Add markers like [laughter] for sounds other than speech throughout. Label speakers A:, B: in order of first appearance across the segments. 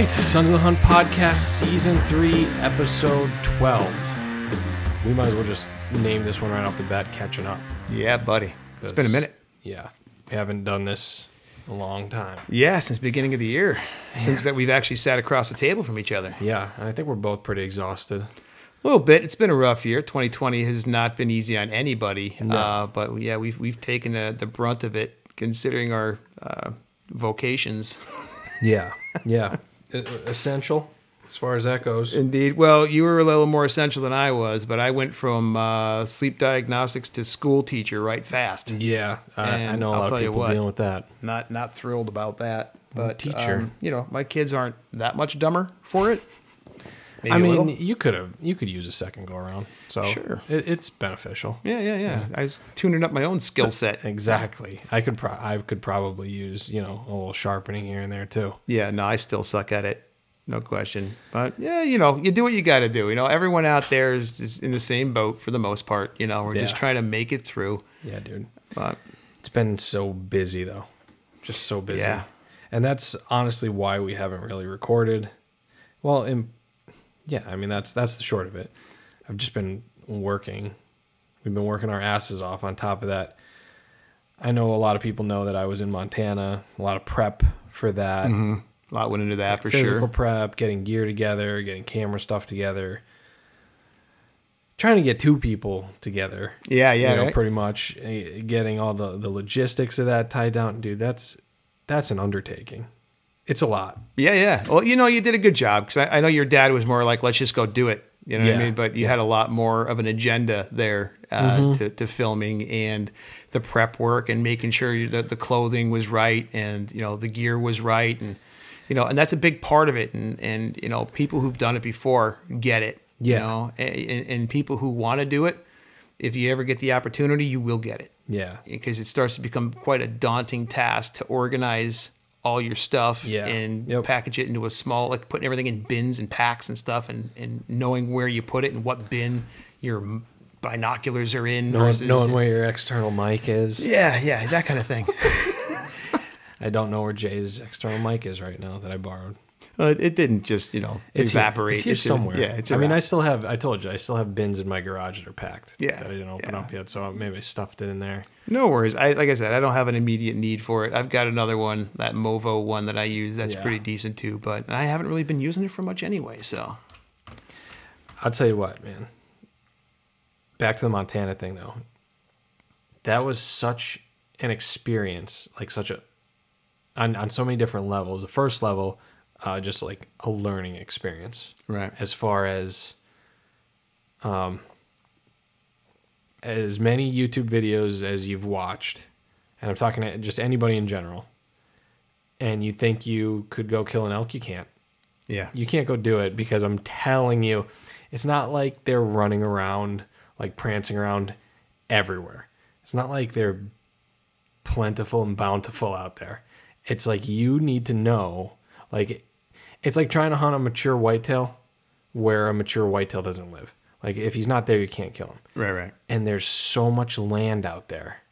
A: Right, Sons of the Hunt podcast, season three, episode 12. We might as well just name this one right off the bat, Catching Up.
B: Yeah, buddy. It's been a minute.
A: Yeah, we haven't done this a long time.
B: Yeah, since the beginning of the year. Since that we've actually sat across the table from each other.
A: Yeah, and I think we're both pretty exhausted.
B: A little bit. It's been a rough year. 2020 has not been easy on anybody.
A: No.
B: Uh, but yeah, we've we've taken the, the brunt of it, considering our uh, vocations.
A: Yeah, yeah. [laughs] E- Essential as far as that goes.
B: Indeed. Well, you were a little more essential than I was, but I went from uh, sleep diagnostics to school teacher right fast.
A: Yeah, I, I know a
B: I'll
A: lot of people
B: what.
A: dealing with that.
B: Not not thrilled about that. But
A: teacher.
B: um, you know, my kids aren't that much dumber for it. Maybe
A: I mean, you could have, you could use a second go around. So
B: Sure.
A: it, it's beneficial.
B: Yeah, yeah, yeah. I was tuning up my own skill set.
A: Exactly. I could, pro- I could probably use, you know, a little sharpening here and there too.
B: Yeah, no, I still suck at it. No question. But yeah, you know, you do what you got to do. You know, everyone out there is is in the same boat for the most part. You know, we're just trying to make it through.
A: Yeah, dude.
B: But
A: It's been so busy though, just so busy.
B: Yeah.
A: And that's honestly why we haven't really recorded. Well, in, yeah, I mean that's that's the short of it. I've just been working. We've been working our asses off. On top of that, I know a lot of people know that I was in Montana. A lot of prep for that.
B: a lot went into that for
A: physical
B: sure.
A: Physical prep, getting gear together, getting camera stuff together. Trying to get two people together.
B: Yeah, yeah.
A: you know,
B: right?
A: pretty much eh, getting all the the logistics of that tied down, dude. That's that's an undertaking. It's a lot.
B: Yeah, yeah. Well, you know, you did a good job because I, I know your dad was more like, let's just go do it. You know what I mean? But you had a lot more of an agenda there uh,
A: Mm-hmm.
B: to, to filming and the prep work and making sure that the clothing was right and, you know, the gear was right. And, you know, and that's a big part of it. And, and you know, people who've done it before get it. You
A: Yeah.
B: know, and, and and people who want to do it, if you ever get the opportunity, you will get it
A: Yeah,
B: because it starts to become quite a daunting task to organize all your stuff
A: Yeah.
B: and
A: Yep.
B: package it into a small like putting everything in bins and packs and stuff and, and knowing where you put it and what bin your binoculars are in
A: knowing,
B: versus
A: knowing where your external mic is.
B: yeah yeah that kind of thing [laughs]
A: I don't know where Jay's external mic is right now that I borrowed.
B: Uh, it didn't just you know
A: It's here.
B: evaporate
A: It's here
B: just-
A: somewhere.
B: yeah it's
A: I mean, I still have. I told you, I still have bins in my garage that are packed.
B: Yeah,
A: that I didn't open
B: yeah.
A: up yet. So maybe I stuffed it in there.
B: no worries I like I said I don't have an immediate need for it I've got another one that Movo one that I use that's
A: Yeah.
B: pretty decent too but I haven't really been using it for much anyway so
A: I'll tell you what, man. Back to the Montana thing though. That was such an experience, like such a on on so many different levels. The first level, uh, just like a learning experience
B: right
A: as far as um as many YouTube videos as you've watched, and I'm talking to just anybody in general, and you think you could go kill an elk, you can't.
B: yeah
A: You can't go do it because I'm telling you, it's not like they're running around, like prancing around everywhere. It's not like they're plentiful and bountiful out there. It's like you need to know, like, it's like trying to hunt a mature whitetail where a mature whitetail doesn't live. Like, if he's not there, you can't kill him.
B: Right right.
A: And there's so much land out there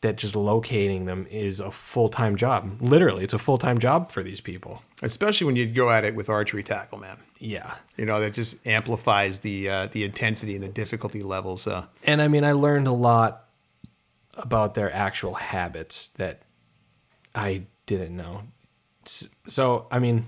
A: that just locating them is a full-time job. Literally it's a full-time job for these people.
B: Especially when you go at it with archery tackle man.
A: Yeah.
B: You know that just amplifies the uh, the intensity and the difficulty levels uh,
A: and i mean i learned a lot about their actual habits that i didn't know so i mean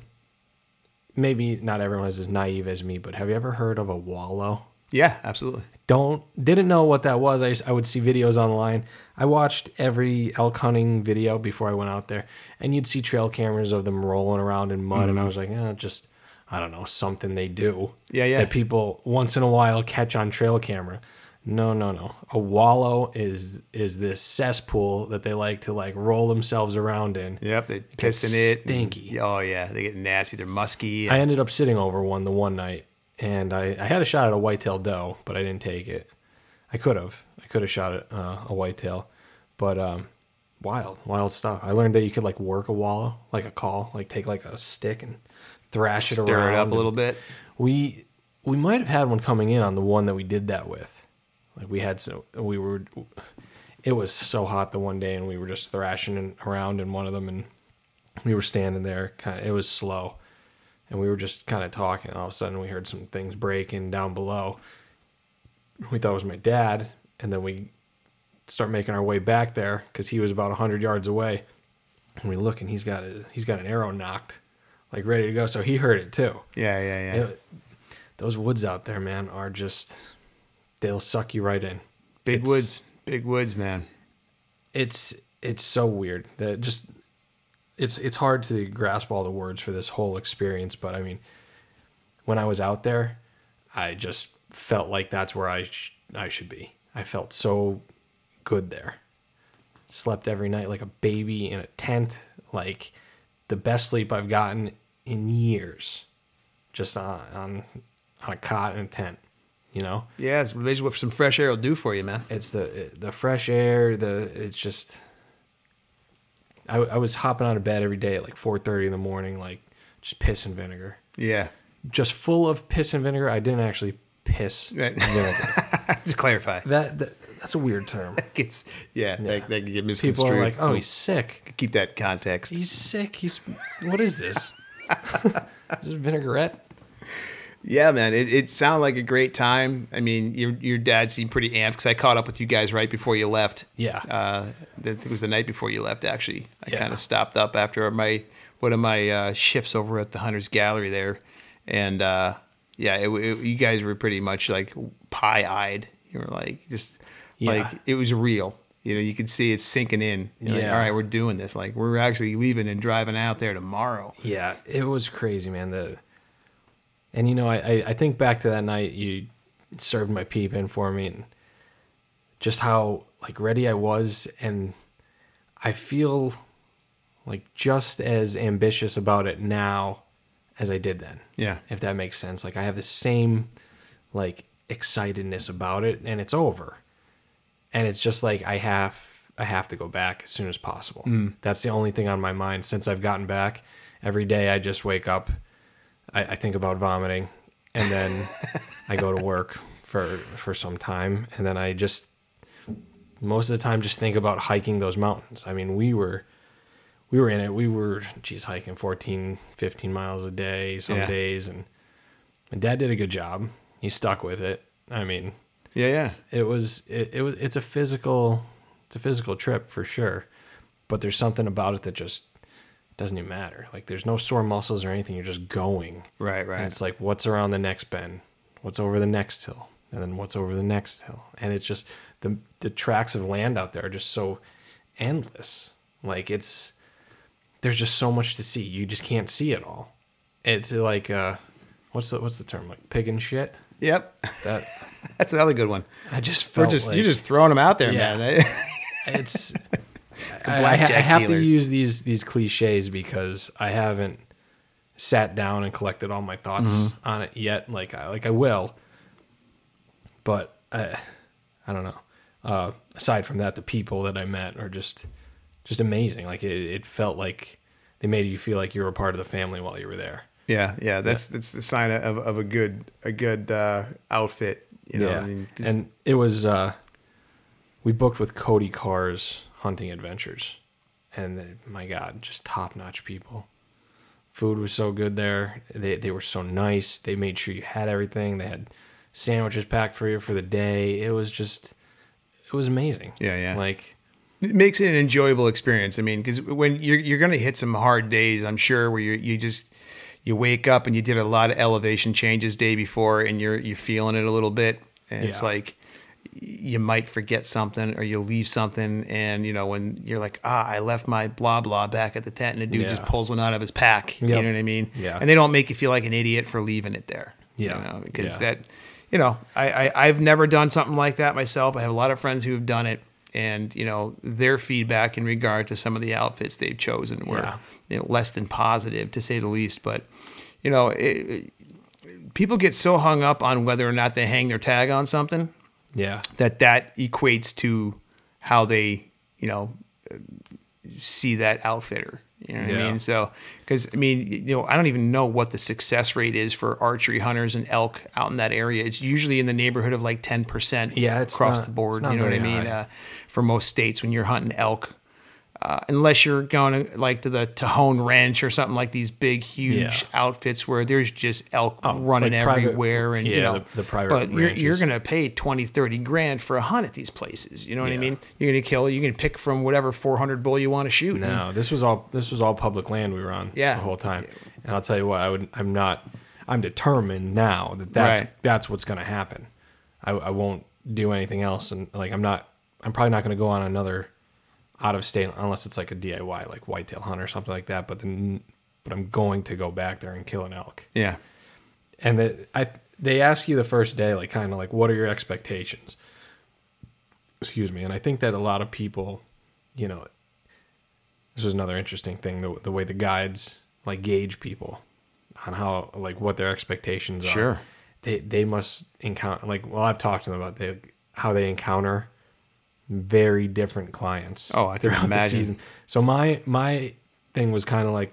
A: maybe not everyone is as naive as me but have you ever heard of a wallow
B: yeah absolutely
A: don't didn't know what that was. I I would see videos online. I watched every elk hunting video before I went out there, and you'd see trail cameras of them rolling around in mud, and I was like, eh, just I don't know something they do.
B: Yeah, yeah.
A: That people once in a while catch on trail camera. No, no, no. A wallow is is this cesspool that they like to like roll themselves around in.
B: yep they pissing it and-
A: stinky.
B: oh yeah they get nasty they're musky
A: I ended up sitting over one the one night, and I, I had a shot at a whitetail doe, but I didn't take it. I could have. I could have shot at uh, a whitetail, but um, wild, wild stuff. I learned that you could like work a wallow, like a call, like take like a stick and thrash it around.
B: stir it up a little bit
A: We we might have had one coming in on the one that we did that with. Like we had so we were. It was so hot the one day, and we were just thrashing in- around in one of them, and we were standing there. Kind of, it was slow, and we were just kind of talking. All of a sudden, we heard some things breaking down below. We thought it was my dad, and then we start making our way back there because he was about hundred yards away. And we look, and he's got a, he's got an arrow nocked, like ready to go. So he heard it too.
B: Yeah, yeah, yeah.
A: It- those woods out there, man, are just they'll suck you right in.
B: big
A: it's-
B: woods, big woods, man.
A: It's it's so weird that just it's it's hard to grasp all the words for this whole experience. But I mean, when I was out there, I just felt like that's where I sh- I should be. I felt so good there. Slept every night like a baby in a tent, like the best sleep I've gotten in years. Just on on, on a cot in a tent, you know.
B: Yeah, it's basically what some fresh air will do for you, man.
A: It's the the fresh air. The it's just. I, I was hopping out of bed every day at like four thirty in the morning, like just piss and vinegar,
B: Yeah.
A: just full of piss and vinegar. I didn't actually piss [laughs]
B: Right.
A: vinegar.
B: Just clarify.
A: that, that that's a weird term. [laughs]
B: It's yeah, That, that can get misconstrued.
A: People are like, "Oh, he's sick.
B: keep that context.
A: He's sick. He's what is this? [laughs] is this vinaigrette?"
B: Yeah, man, it, it sounded like a great time. I mean, your your dad seemed pretty amped because I caught up with you guys right before you left.
A: Yeah.
B: uh, that it was the night before you left. Actually, I
A: Yeah.
B: kind of stopped up after my one of my uh, shifts over at the Hunters Gallery there, and uh, yeah, it, it, you guys were pretty much like pie eyed. You were like just
A: Yeah.
B: like it was real. You know, you could see it sinking in. You're like,
A: Yeah.
B: all right, we're doing this. Like we're actually leaving and driving out there tomorrow.
A: Yeah, it was crazy, man. The and you know, I, I I think back to that night you served my peep in for me, and just how like ready I was, and I feel like just as ambitious about it now as I did then.
B: Yeah.
A: If that makes sense. Like I have the same like excitedness about it, and it's over, and it's just like I have I have to go back as soon as possible. Mm. That's the only thing on my mind since I've gotten back. Every day I just wake up, I, I think about vomiting, and then I go to work for for some time, and then I just most of the time just think about hiking those mountains. I mean, we were we were in it. We were geez hiking 14, 15 miles a day some
B: Yeah.
A: days, and my dad did a good job. He stuck with it. I mean,
B: Yeah, yeah.
A: it was it, it was it's a physical it's a physical trip for sure but there's something about it that just doesn't even matter. Like there's no sore muscles or anything. You're just going.
B: Right,
A: and
B: right.
A: it's like what's around the next bend? What's over the next hill? And then what's over the next hill? And it's just the the tracks of land out there are just so endless. Like it's there's just so much to see. You just can't see it all. It's like uh what's the what's the term? Like pig and shit?
B: Yep,
A: that [laughs]
B: that's another good one.
A: i just
B: We're just
A: like,
B: you're just throwing them out there,
A: Yeah.
B: man. [laughs]
A: it's I, I, I have
B: dealer.
A: to use these these cliches because I haven't sat down and collected all my thoughts
B: Mm-hmm.
A: on it yet. Like I like I will, but I I don't know. Uh, aside from that, the people that I met are just just amazing. Like it, it felt like they made you feel like you were a part of the family while you were there.
B: Yeah, yeah, that's that's the sign of, of a good a good uh, outfit. You know,
A: yeah,
B: I mean, 'cause-
A: and it was uh, we booked with Cody Carr's Hunting Adventures, and they- my God, just top notch people. Food was so good there. They they were so nice. They made sure you had everything. They had sandwiches packed for you for the day. It was just, it was amazing.
B: Yeah, yeah.
A: Like
B: it makes it an enjoyable experience. I mean, because when you're you're gonna hit some hard days, I'm sure where you you just you wake up and you did a lot of elevation changes day before, and you're you're feeling it a little bit, and it's like you might forget something or you'll leave something and you know when you're like ah i left my blah blah back at the tent and the dude just pulls one out of his pack you know what i mean
A: Yeah.
B: and they don't make you feel like an idiot for leaving it there
A: Yeah.
B: you know because
A: Yeah.
B: that you know I, I i've never done something like that myself i have a lot of friends who have done it and you know their feedback in regard to some of the outfits they've chosen were
A: Yeah.
B: you know less than positive to say the least but you know it, it- people get so hung up on whether or not they hang their tag on something
A: yeah,
B: that that equates to how they you know see that outfitter. You know what i mean? So because i mean you know i don't even know what the success rate is for archery hunters and elk out in that area. It's usually in the neighborhood of like 10%
A: Yeah, it's
B: across
A: not-
B: the board you know what i mean? uh, for most states when you're hunting elk uh, unless you're going to, like to the Tejon Ranch or something like these big, huge
A: Yeah.
B: outfits where there's just elk
A: Oh,
B: running
A: like private-
B: everywhere, and you
A: yeah,
B: know,
A: the- the private
B: But you're, you're going to pay 20, 30 grand for a hunt at these places. You know what I mean? You're going to kill. You can pick from whatever 400 bull you want to shoot. and-
A: No, this was all this was all public land we were on
B: Yeah.
A: the whole time. And I'll tell you what, I would I'm not I'm determined now that that's
B: Right.
A: that's what's going to happen. I, I won't do anything else, and like I'm not I'm probably not going to go on another out of state unless it's like a DIY like whitetail hunt or something like that. But then but I'm going to go back there and kill an elk.
B: Yeah.
A: And the, I they ask you the first day like kind of like what are your expectations? Excuse me, and I think that a lot of people, you know, this was another interesting thing the the way the guides like gauge people on how like what their expectations are.
B: Sure.
A: They they must encounter like well I've talked to them about they how they encounter very different clients.
B: Oh, I
A: throughout the
B: imagine.
A: season. So my my thing was kind of like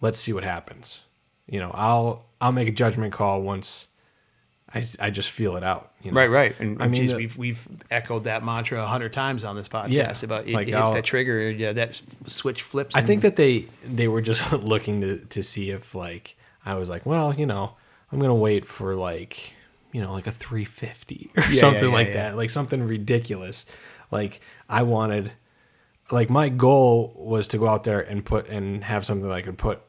A: let's see what happens. You know, I'll I'll make a judgment call once I, I just feel it out. You know?
B: Right, right. And
A: I mean,
B: mean,
A: the-
B: we've we've echoed that mantra a hundred times on this podcast
A: Yeah,
B: about it,
A: like
B: it hits
A: I'll-
B: that trigger, yeah, that switch flips.
A: I think that they they were just [laughs] looking to to see if like I was like, well, you know, I'm gonna wait for like you know like a 350 or
B: yeah,
A: something
B: yeah,
A: like that, like something ridiculous. Like I wanted, like my goal was to go out there and put and have something that I could put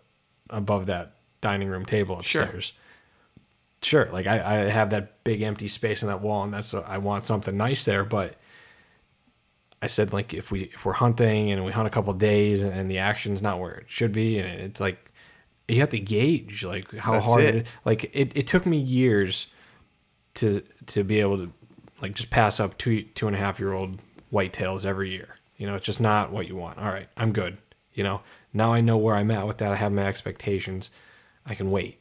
A: above that dining room table upstairs. Sure, like I, I have that big empty space in that wall, and that's I want something nice there, but. I said like if we if we're hunting and we hunt a couple days and, and the action's not where it should be and it's like you have to gauge like how
B: That's
A: hard
B: it.
A: it like it, it took me years to to be able to like just pass up two two and a half year old whitetails every year. You know, it's just not what you want. All right, I'm good. You know, now I know where I'm at with that. I have my expectations. I can wait.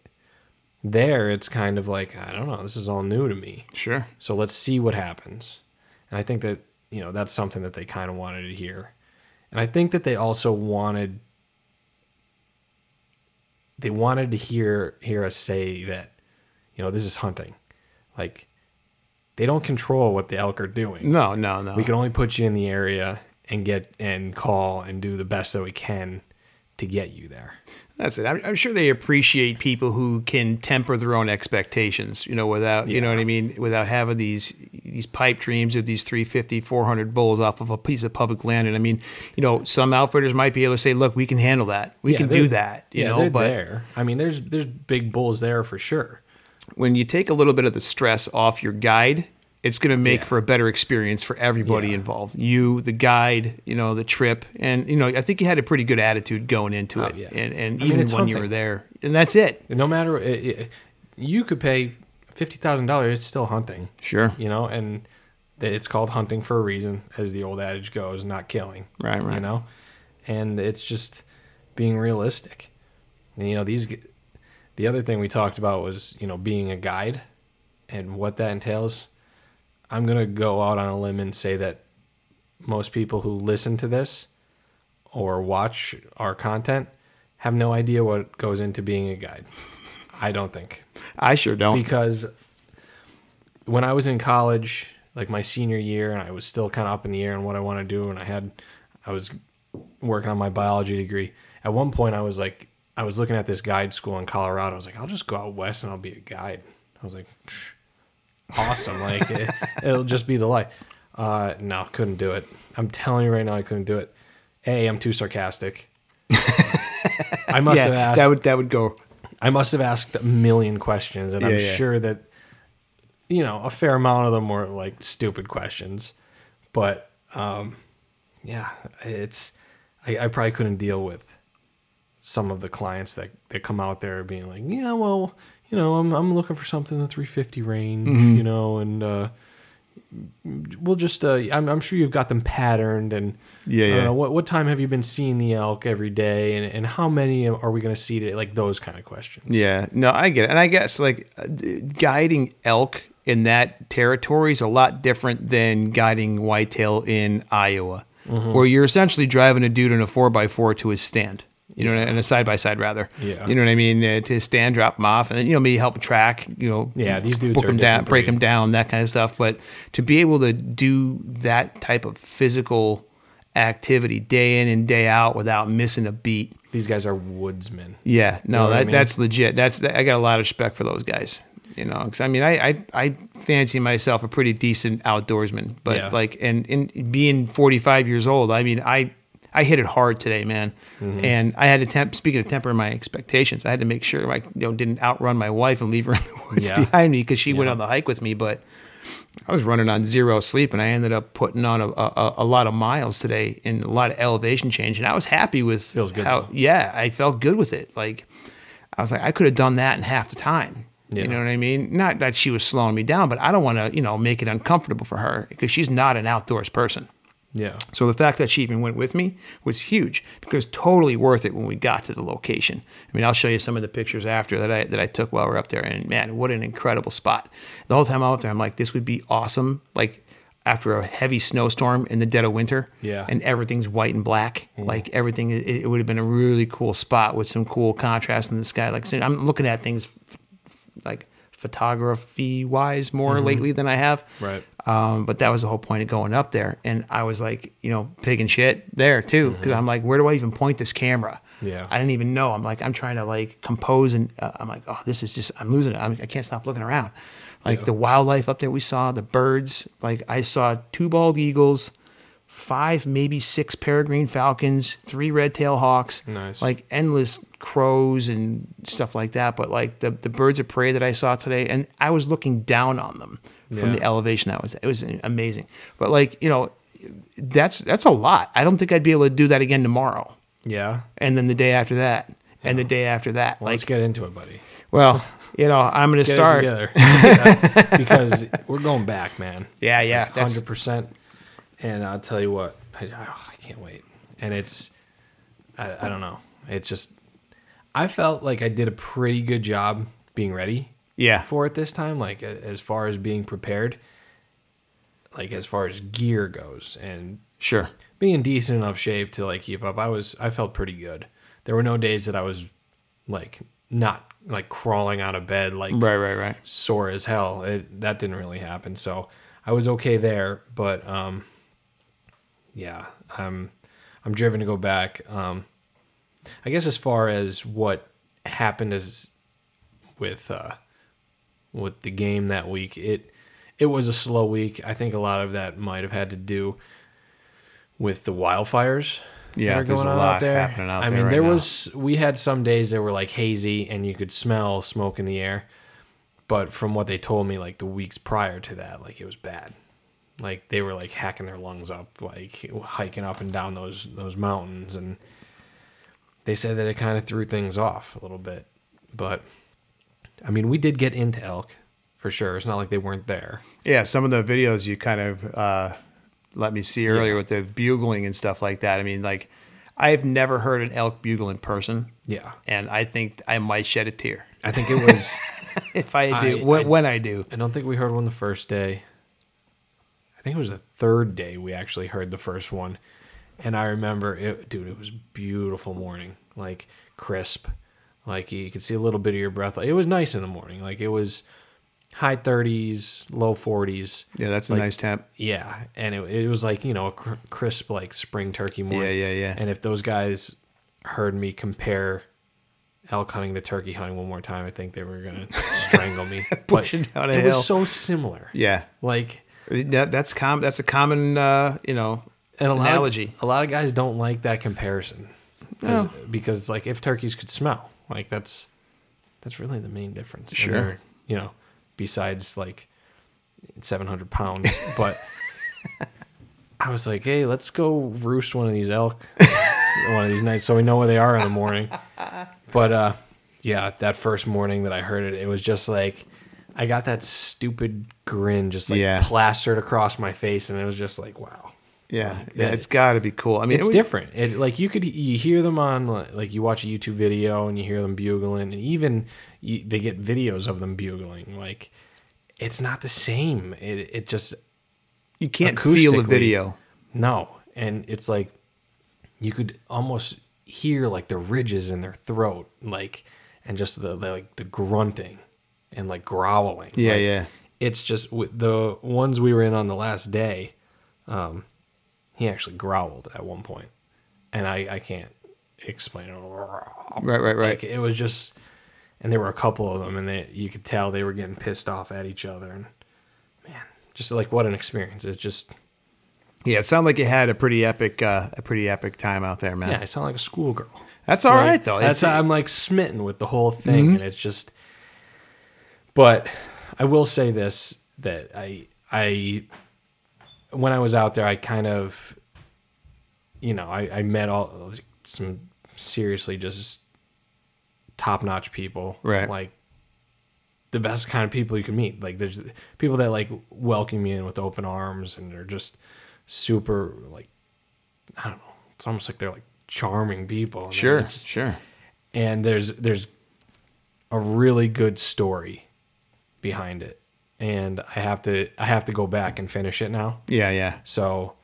A: There, it's kind of like I don't know. This is all new to me.
B: sure.
A: So let's see what happens. And I think that, you know, that's something that they kind of wanted to hear. And I think that they also wanted they wanted to hear hear us say that, you know, this is hunting. Like they don't control what the elk are doing.
B: No, no, no.
A: We can only put you in the area and get and call and do the best that we can to get you there.
B: That's it. I'm, I'm sure they appreciate people who can temper their own expectations, you know, without, you know what I mean, without having these these pipe dreams of these 350, 400 bulls off of a piece of public land. And I mean, you know, some outfitters might be able to say, look, we can handle that. We
A: Yeah,
B: can do that, you
A: yeah,
B: know, but
A: there. I mean, there's there's big bulls there for sure.
B: When you take a little bit of the stress off your guide, it's going to make
A: Yeah.
B: for a better experience for everybody
A: Yeah.
B: involved. You, the guide, you know, the trip, and you know, I think you had a pretty good attitude going into oh, it,
A: Oh, yeah.
B: and and
A: I
B: even
A: it's
B: when you were there, and that's it.
A: No matter it, it, you could pay fifty thousand dollars, it's still hunting.
B: Sure,
A: You know, and it's called hunting for a reason, as the old adage goes, not killing.
B: right, right.
A: You know, and it's just being realistic. And, you know, these. The other thing we talked about was you know being a guide, and what that entails. I'm gonna go out on a limb and say that most people who listen to this or watch our content have no idea what goes into being a guide. I don't think
B: I sure don't.
A: because when I was in college, like my senior year, and I was still kind of up in the air on what I want to do, and I had, I was working on my biology degree. At one point, I was like, I was looking at this guide school in Colorado. I was like, I'll just go out west and I'll be a guide. I was like, awesome, like it, [laughs] it'll just be the life. Uh, no, couldn't do it. I'm telling you right now, I couldn't do it. A, I'm too sarcastic. [laughs] I must have asked.
B: that would that would go.
A: I must have asked a million questions, and I'm
B: Yeah, yeah.
A: sure that you know a fair amount of them were like stupid questions. But um, yeah, it's I, I probably couldn't deal with some of the clients that that come out there being like, yeah, well, you know, I'm I'm looking for something in the 350 range,
B: Mm-hmm.
A: you know, and uh, we'll just uh, I'm I'm sure you've got them patterned and
B: Yeah, yeah.
A: know, what what time have you been seeing the elk every day, and and how many are we going to see today? Like those kind of questions.
B: Yeah, no, I get it, and I guess like uh, guiding elk in that territory is a lot different than guiding whitetail in Iowa,
A: Mm-hmm.
B: where you're essentially driving a dude in a four x four to his stand. You know, and a side by side rather.
A: Yeah.
B: You know what I mean? Uh, to stand, drop them off, and you know maybe help track. You know.
A: Yeah, these dudes
B: book
A: are a
B: down, break them down, that kind of stuff. But to be able to do that type of physical activity day in and day out without missing a beat.
A: These guys are woodsmen.
B: Yeah, no,
A: know what I
B: that,
A: mean?
B: that's legit. That's I got a lot of respect for those guys. You know, because I mean, I, I I fancy myself a pretty decent outdoorsman, but
A: Yeah.
B: like, and and being 45 years old, I mean, I I hit it hard today, man,
A: Mm-hmm.
B: and I had to temp. Speaking of tempering my expectations, I had to make sure I you know didn't outrun my wife and leave her in the [laughs] woods
A: Yeah.
B: behind me because she went on the hike with me, but. I was running on zero sleep, and I ended up putting on a, a, a lot of miles today and a lot of elevation change, and I was happy with
A: Feels good,
B: how
A: though.
B: yeah, I felt good with it. Like I was like, I could have done that in half the time.
A: Yeah.
B: You know what I mean? Not that she was slowing me down, but I don't want to, you know, make it uncomfortable for her because she's not an outdoors person.
A: Yeah.
B: So the fact that she even went with me was huge because totally worth it when we got to the location. I mean, I'll show you some of the pictures after that I that I took while we are up there, and man, what an incredible spot! The whole time I'm up there, I'm like, this would be awesome. Like after a heavy snowstorm in the dead of winter,
A: Yeah.
B: and everything's white and black, mm-hmm. like everything, it, it would have been a really cool spot with some cool contrast in the sky. Like I'm looking at things f- like photography wise more mm-hmm. lately than I have.
A: Right.
B: Um, but that was the whole point of going up there. And I was like, you know, pig and shit there too. because I'm like, where do I even point this camera?
A: Yeah.
B: I didn't even know. I'm like, I'm trying to like compose and uh, I'm like, oh, this is just, I'm losing it. I'm, I can't stop looking around. Like the wildlife up there we saw, the birds, like I saw two bald eagles, five, maybe six peregrine falcons, three red-tailed hawks,
A: Nice.
B: like endless crows and stuff like that. But like the, the birds of prey that I saw today, and I was looking down on them from
A: Yeah.
B: the elevation that was. It was amazing. But like you know, that's that's a lot. I don't think I'd be able to do that again tomorrow,
A: Yeah.
B: and then the day after that, and the day after that.
A: Well, let's get into it, buddy.
B: well, you know, I'm gonna
A: Get
B: start.
A: together [laughs] Yeah. because we're going back, man.
B: Yeah, yeah,
A: hundred percent. And I'll tell you what, I, oh, I can't wait. And it's, I, I don't know. It's just, I felt like I did a pretty good job being ready
B: yeah,
A: for it this time. Like as far as being prepared, like as far as gear goes, and
B: sure.
A: being in decent enough shape to like keep up. I was, I felt pretty good. There were no days that I was like not like crawling out of bed like
B: Right, right, right.
A: sore as hell. It, that didn't really happen. So I was okay there, but um, yeah, I'm I'm driven to go back. Um, I guess as far as what happened is with uh, with the game that week, it it was a slow week. I think a lot of that might have had to do with the wildfires.
B: Yeah,
A: that are going
B: a
A: on out there.
B: happening out
A: I
B: there
A: mean,
B: right
A: there was we had some days that were like hazy and you could smell smoke in the air. But from what they told me, like the weeks prior to that, like it was bad. Like they were like hacking their lungs up, like hiking up and down those those mountains, and they said that it kind of threw things off a little bit. But I mean, we did get into elk for sure. It's not like they weren't there.
B: Yeah, some of the videos you kind of uh, let me see earlier with the bugling and stuff like that. I mean, like I've never heard an elk bugle in person,
A: Yeah,
B: and I think I might shed a tear
A: I think it was. [laughs]
B: if I do.
A: I-
B: when,
A: I-
B: when I do,
A: I don't think we heard one the first day. I think it was the third day we actually heard the first one. And I remember it, dude, it was beautiful morning, like crisp. Like you could see a little bit of your breath. It was nice in the morning. Like it was high 30s, low 40s.
B: yeah, that's a nice temp.
A: Yeah. And it, it was like, you know, a cr- crisp, like spring turkey morning.
B: Yeah, yeah, yeah.
A: And if those guys heard me compare elk hunting to turkey hunting one more time, I think they were going [laughs] to strangle me.
B: Pushing
A: but
B: down a
A: it
B: hill.
A: was so similar.
B: Yeah,
A: Like,
B: that, that's com. That's a common, uh, you know,
A: and a lot
B: Analogy.
A: Of, a lot of guys don't like that comparison 'Cause- because it's like if turkeys could smell, like that's that's really the main difference.
B: Sure.
A: you know, besides like seven hundred pounds, [laughs] but I was like, hey, let's go roost one of these elk [laughs] one of these nights so we know where they are in the morning. But uh, yeah, that first morning that I heard it, it was just like. I got that stupid grin just like
B: Yeah.
A: plastered across my face, and it was just like, wow
B: yeah, yeah. It's got to be cool. I mean,
A: it's
B: it would-
A: different. It like you could you hear them on like you watch a YouTube video and you hear them bugling, and even you, they get videos of them bugling. Like it's not the same. It it just
B: You can't feel the video.
A: no, and it's like you could almost hear like the ridges in their throat, like and just the, the like the grunting and like growling.
B: Yeah,
A: Like,
B: yeah.
A: it's just with the ones we were in on the last day um he actually growled at one point, and I I can't explain it.
B: Right, right, right.
A: Like it was just, and there were a couple of them, and they you could tell they were getting pissed off at each other, and man, just like what an experience! It's just
B: yeah, it sounded like you had a pretty epic, uh, a pretty epic time out there, man.
A: yeah, I sound like a schoolgirl.
B: That's all
A: Like,
B: right though.
A: That's
B: It's-
A: I'm like smitten with the whole thing,
B: Mm-hmm.
A: and it's just. But I will say this: that I I when I was out there, I kind of, you know, I, I met all some seriously just top notch people,
B: Right.
A: Like the best kind of people you can meet. Like there's people that like welcome you in with open arms, and they're just super like I don't know. It's almost like they're like charming people.
B: sure,
A: just-
B: sure.
A: and there's there's a really good story behind it and i have to i have to go back and finish it now
B: Yeah, yeah,
A: so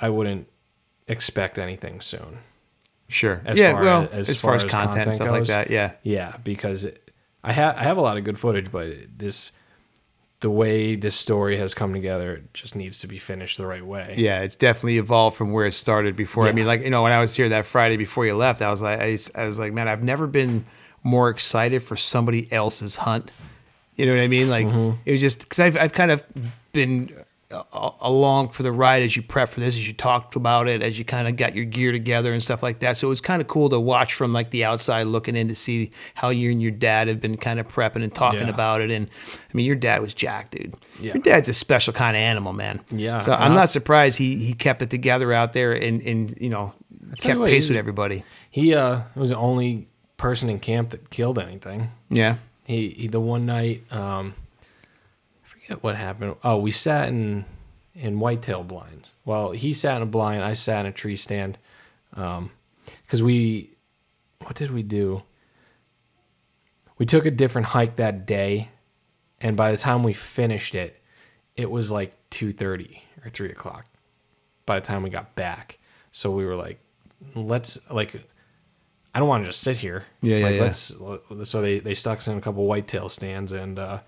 A: i wouldn't expect anything soon
B: sure.
A: As
B: yeah,
A: far
B: well,
A: as-
B: as,
A: as
B: far as content,
A: content
B: stuff like
A: goes.
B: that, yeah,
A: yeah because it, i have i have a lot of good footage but this the way this story has come together it just needs to be finished the right way
B: yeah. It's definitely evolved from where it started before. I mean, like you know, when I was here that Friday before you left, I was like, I, I was like, man, I've never been more excited for somebody else's hunt. You know what I mean? Like
A: Mm-hmm.
B: it was just because I've I've kind of been uh, along for the ride as you prep for this, as you talked about it, as you kind of got your gear together and stuff like that. So it was kind of cool to watch from like the outside looking in to see how you and your dad have been kind of prepping and talking
A: Yeah.
B: about it. And I mean, your dad was Jack, dude.
A: Yeah.
B: Your dad's a special kind of animal, man.
A: Yeah.
B: So I'm not surprised he he kept it together out there and and you know kept
A: you
B: pace with everybody.
A: he uh was the only person in camp that killed anything
B: Yeah.
A: He, he the one night um I forget what happened. Oh, we sat in in whitetail blinds. Well, he sat in a blind, I sat in a tree stand. Um cuz we what did we do? We took a different hike that day, and by the time we finished it, it was like two thirty or three o'clock. By the time we got back, so we were like, "Let's like, I don't want to just sit here.
B: Yeah, yeah,
A: like,
B: yeah.
A: Let's so they they stuck us in a couple whitetail stands, and uh,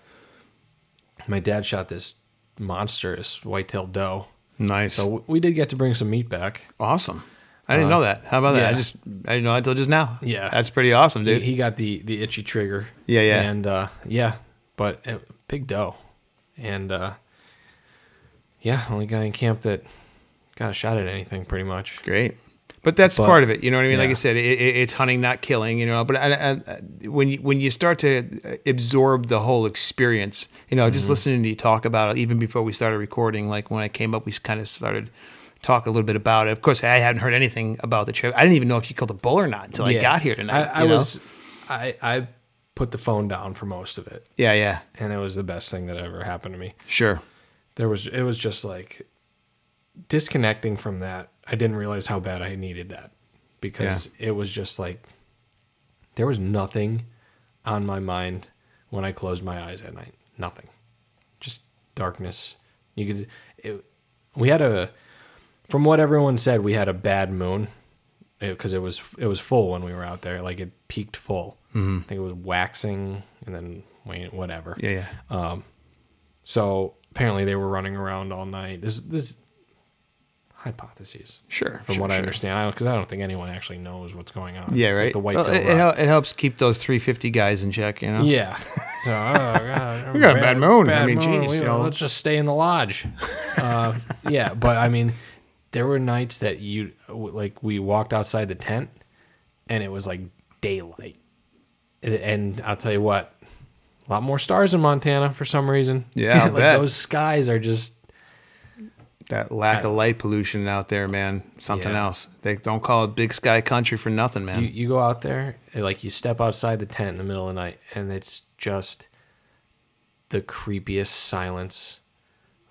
A: my dad shot this monstrous whitetail doe.
B: Nice.
A: So we did get to bring some meat back.
B: awesome. I didn't know that. How about that? I
A: Uh,
B: just I didn't know until just now.
A: Yeah.
B: That's pretty awesome,
A: He,
B: dude.
A: he got the the itchy trigger.
B: Yeah, yeah.
A: and uh, yeah, but uh, big doe, and uh, yeah, only guy in camp that got a shot at anything, pretty much.
B: Great. But that's
A: But-
B: part of it, you know what I mean. Like I said, it, it, it's hunting, not killing, you know. But I, I, I- when you, when you start to absorb the whole experience, you know,
A: Mm-hmm.
B: just listening to you talk about it, even before we started recording, like when I came up, we kind of started talk a little bit about it. Of course, I hadn't heard anything about the trip. I didn't even know if you killed a bull or not until I got here tonight.
A: I, I
B: you know?
A: was, I I put the phone down for most of it,
B: yeah, yeah,
A: and it was the best thing that ever happened to me.
B: sure,
A: There was it was just like disconnecting from that. I didn't realize how bad I needed that because it was just like there was nothing on my mind when I closed my eyes at night. Nothing, just darkness. You could. It, we had a, from what everyone said, we had a bad moon because it, was it was full when we were out there. Like it peaked full. Mm-hmm. I think it was waxing and then wait, whatever.
B: yeah, yeah.
A: So apparently they were running around all night. This this hypotheses
B: Sure.
A: from
B: sure,
A: what I understand, because I, don't think anyone actually knows what's going on.
B: Yeah,
A: It's like
B: right.
A: the
B: Well,
A: whitetail.
B: it, it, hel- it helps keep those 350 guys in check, you know?
A: Yeah. [laughs] So, oh, God,
B: We got a bad moon. I mean,
A: moon.
B: geez,
A: We-
B: you
A: let's just stay in the lodge. [laughs] uh, yeah, but I mean, there were nights that you like we walked outside the tent, and it was like daylight, and, and I'll tell you what, a lot more stars in Montana for some reason.
B: Yeah, [laughs]
A: like
B: bet.
A: those skies are just
B: That lack of light pollution out there, man. Something
A: Yeah.
B: else. They don't call it big sky country for nothing, man.
A: you, you go out there like you step outside the tent in the middle of the night and it's just the creepiest silence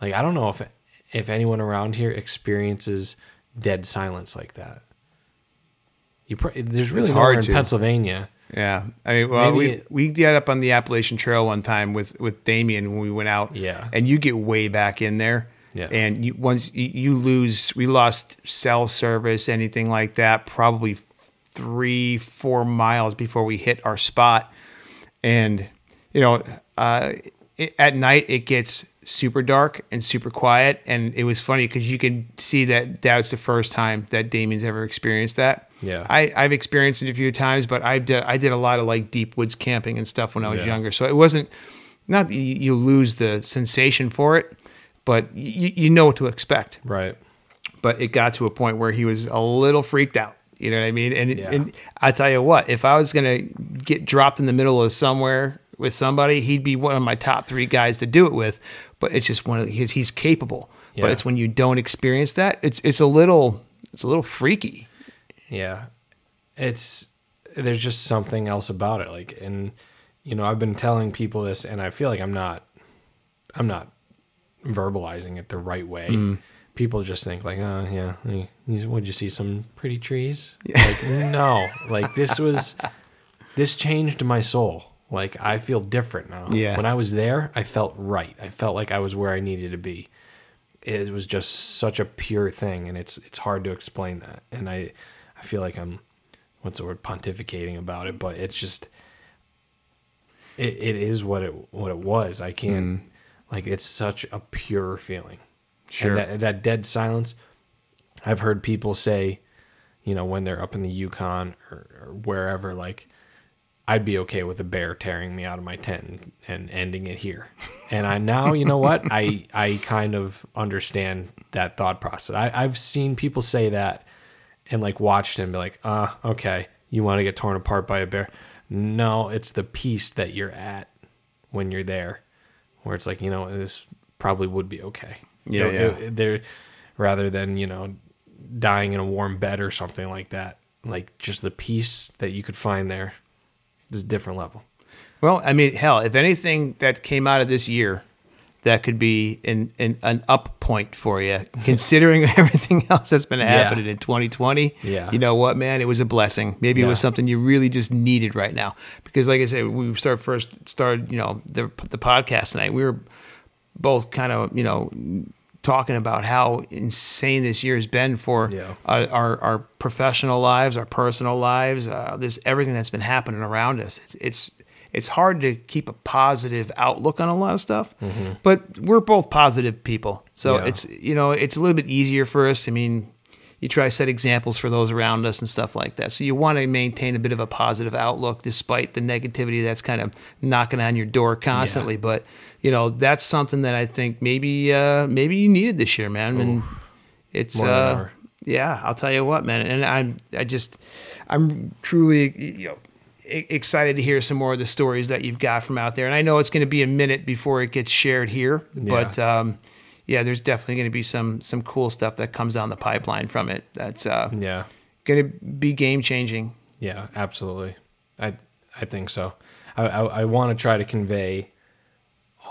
A: like i don't know if if anyone around here experiences dead silence like that you pr- there's really
B: It's hard
A: in
B: to.
A: pennsylvania
B: yeah. I mean, well,
A: Maybe
B: we
A: it-
B: we got up on the Appalachian Trail one time with with Damien when we went out.
A: Yeah.
B: And you get way back in there.
A: Yeah.
B: And you once you, lose, we lost cell service, anything like that, probably three, four miles before we hit our spot. And you know, uh, it, at night it gets super dark and super quiet, and it was funny because you can see that that's the first time that Damien's ever experienced that.
A: Yeah.
B: I, I've experienced it a few times, but I did I did a lot of like deep woods camping and stuff when I was
A: Yeah.
B: younger, so it wasn't not you lose the sensation for it, but you, you know what to expect
A: Right.
B: but it got to a point where he was a little freaked out. You know what I mean? And,
A: Yeah.
B: and I tell you what, if I was gonna get dropped in the middle of somewhere with somebody, he'd be one of my top three guys to do it with. But it's just one of his. He's capable.
A: Yeah.
B: But it's when you don't experience that, it's it's a little it's a little freaky.
A: Yeah. It's there's just something else about it. Like and you know, I've been telling people this and I feel like I'm not I'm not verbalizing it the right way. Mm-hmm. People just think like, oh yeah, would you see some pretty trees? Like no, like this was this changed my soul. Like I feel different now.
B: Yeah.
A: When I was there, I felt right. I felt like I was where I needed to be. It was just such a pure thing, and it's it's hard to explain that. And I I feel like I'm what's the word pontificating about it, but it's just it, it is what it what it was. I can't mm-hmm. Like it's such a pure feeling.
B: Sure.
A: And that, that dead silence. I've heard people say, you know, when they're up in the Yukon or, or wherever, like, I'd be okay with a bear tearing me out of my tent and, and ending it here. And I now, you know what? I [laughs] I kind of understand that thought process. I, I've seen people say that and like watched him be like, uh, okay, you want to get torn apart by a bear. No, it's the peace that you're at when you're there, where it's like, you know, this probably would be okay. You
B: Yeah,
A: know,
B: yeah.
A: it- there, rather than you know, dying in a warm bed or something like that. Like just the peace that you could find there is a different level.
B: Well, I mean, hell, if anything that came out of this year that could be an an, an up point for you, considering [laughs] everything else that's been happening in 2020.
A: Yeah.
B: You know what, man? It was a blessing. Maybe it was something you really just needed right now. Because, like I said, we start first started, you know, the the podcast tonight. We were both kind of, you know, talking about how insane this year has been for
A: Yeah.
B: uh, our our professional lives, our personal lives, uh, this everything that's been happening around us. It's, it's it's hard to keep a positive outlook on a lot of stuff, but we're both positive people, so
A: Mm-hmm. Yeah.
B: it's you know it's a little bit easier for us. I mean, you try to set examples for those around us and stuff like that. So you want to maintain a bit of a positive outlook despite the negativity that's kind of knocking on your door constantly. But you know that's something that I think maybe uh, maybe you needed this year, man. And it's uh, yeah, I'll tell you what, man. And I'm I just I'm truly you know excited to hear some more of the stories that you've got from out there. And I know it's going to be a minute before it gets shared here, but um, yeah, there's definitely going to be some some cool stuff that comes down the pipeline from it. That's uh,
A: Yeah.
B: going to be game changing.
A: Yeah, absolutely. I I think so. I I, I want to try to convey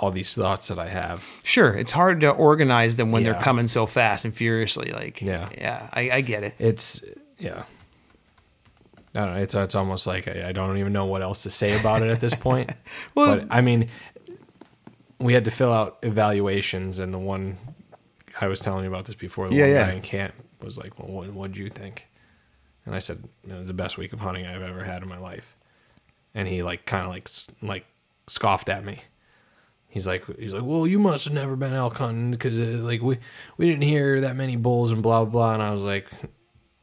A: all these thoughts that I have.
B: Sure, it's hard to organize them when they're coming so fast and furiously. Like,
A: Yeah.
B: yeah, I, I get it.
A: It's yeah. I don't know. It's it's almost like I, I don't even know what else to say about it at this [laughs] point.
B: Well-
A: but I mean, we had to fill out evaluations, and the one I was telling you about this before, the
B: Yeah,
A: one
B: yeah.
A: guy in camp was like, "Well, what what did you think?" And I said, "It was "The best week of hunting I've ever had in my life." And he like kind of like like scoffed at me. He's like, he's like, well, you must have never been elk hunting because uh, like we we didn't hear that many bulls and blah blah. blah. And I was like,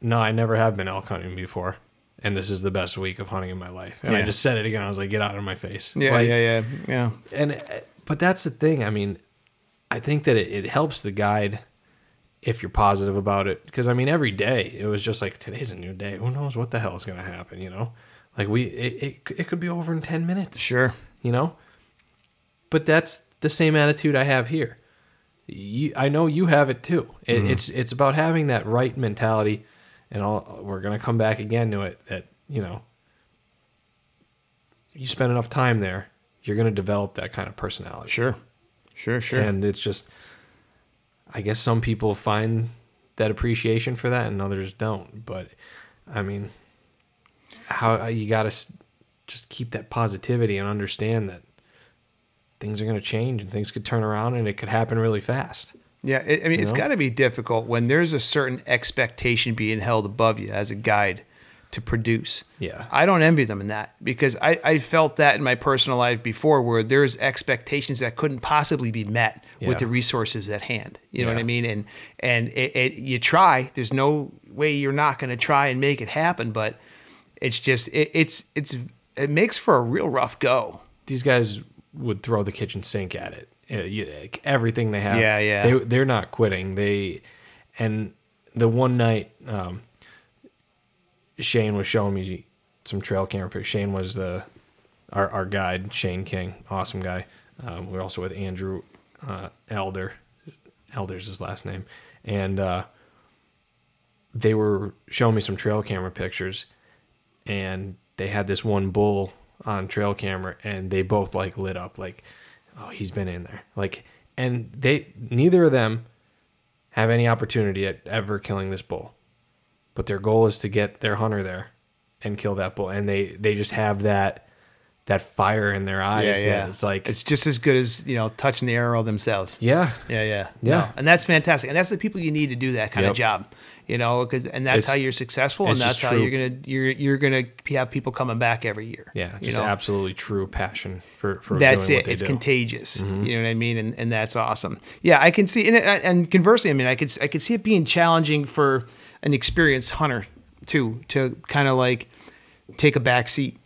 A: no, I never have been elk hunting before, and this is the best week of hunting in my life. And I just said it again. I was like, get out of my face.
B: Yeah,
A: Like,
B: yeah, yeah, yeah.
A: And uh, but that's the thing. I mean, I think that it, it helps the guide if you're positive about it because I mean, every day it was just like today's a new day. Who knows what the hell is going to happen? You know, like we it, it it could be over in ten minutes
B: Sure.
A: you know but that's the same attitude i have here you, i know you have it too it, it's it's about having that right mentality and all we're going to come back again to it that you know you spend enough time there you're going to develop that kind of personality
B: Sure. Sure, sure.
A: and it's just i guess some people find that appreciation for that and others don't but i mean how uh, you got to just keep that positivity and understand that things are going to change and things could turn around and it could happen really fast
B: Yeah, it, I mean, it's got to be difficult when there's a certain expectation being held above you as a guide, to produce.
A: Yeah.
B: I don't envy them in that because I, I felt that in my personal life before where there's expectations that couldn't possibly be met
A: Yeah.
B: with the resources at hand. You know what I mean? And and it, it, you try. There's no way you're not going to try and make it happen, but it's just it, it's it's it makes for a real rough go.
A: these guys would throw the kitchen sink at it. Everything they have.
B: Yeah, yeah.
A: They they're not quitting. They and the one night um, Shane was showing me some trail camera pictures. Shane was the our our guide, Shane King, awesome guy. Um, we're also with Andrew uh, Elder. Elder's his last name, and uh, they were showing me some trail camera pictures, and they had this one bull on trail camera, and they both like lit up, like, oh, he's been in there, like, and they neither of them have any opportunity at ever killing this bull, but their goal is to get their hunter there and kill that bull, and they they just have that that fire in their eyes. Yeah, yeah. It's like
B: it's just as good as you know touching the arrow themselves.
A: yeah,
B: Yeah, yeah,
A: Yeah.
B: No, and that's fantastic, and that's the people you need to do that kind
A: Yep.
B: of job. You know, 'cause- and that's
A: It's-
B: how you're successful, and that's how
A: true.
B: you're gonna you're you're gonna have people coming back every year.
A: yeah, just
B: know?
A: absolutely true passion for for
B: That's
A: doing
B: it. It's
A: do. Mm-hmm.
B: contagious. You know what I mean? And and that's awesome. Yeah, I can see. And, and conversely, I mean, I could I could see it being challenging for an experienced hunter too to kind of like take a back seat.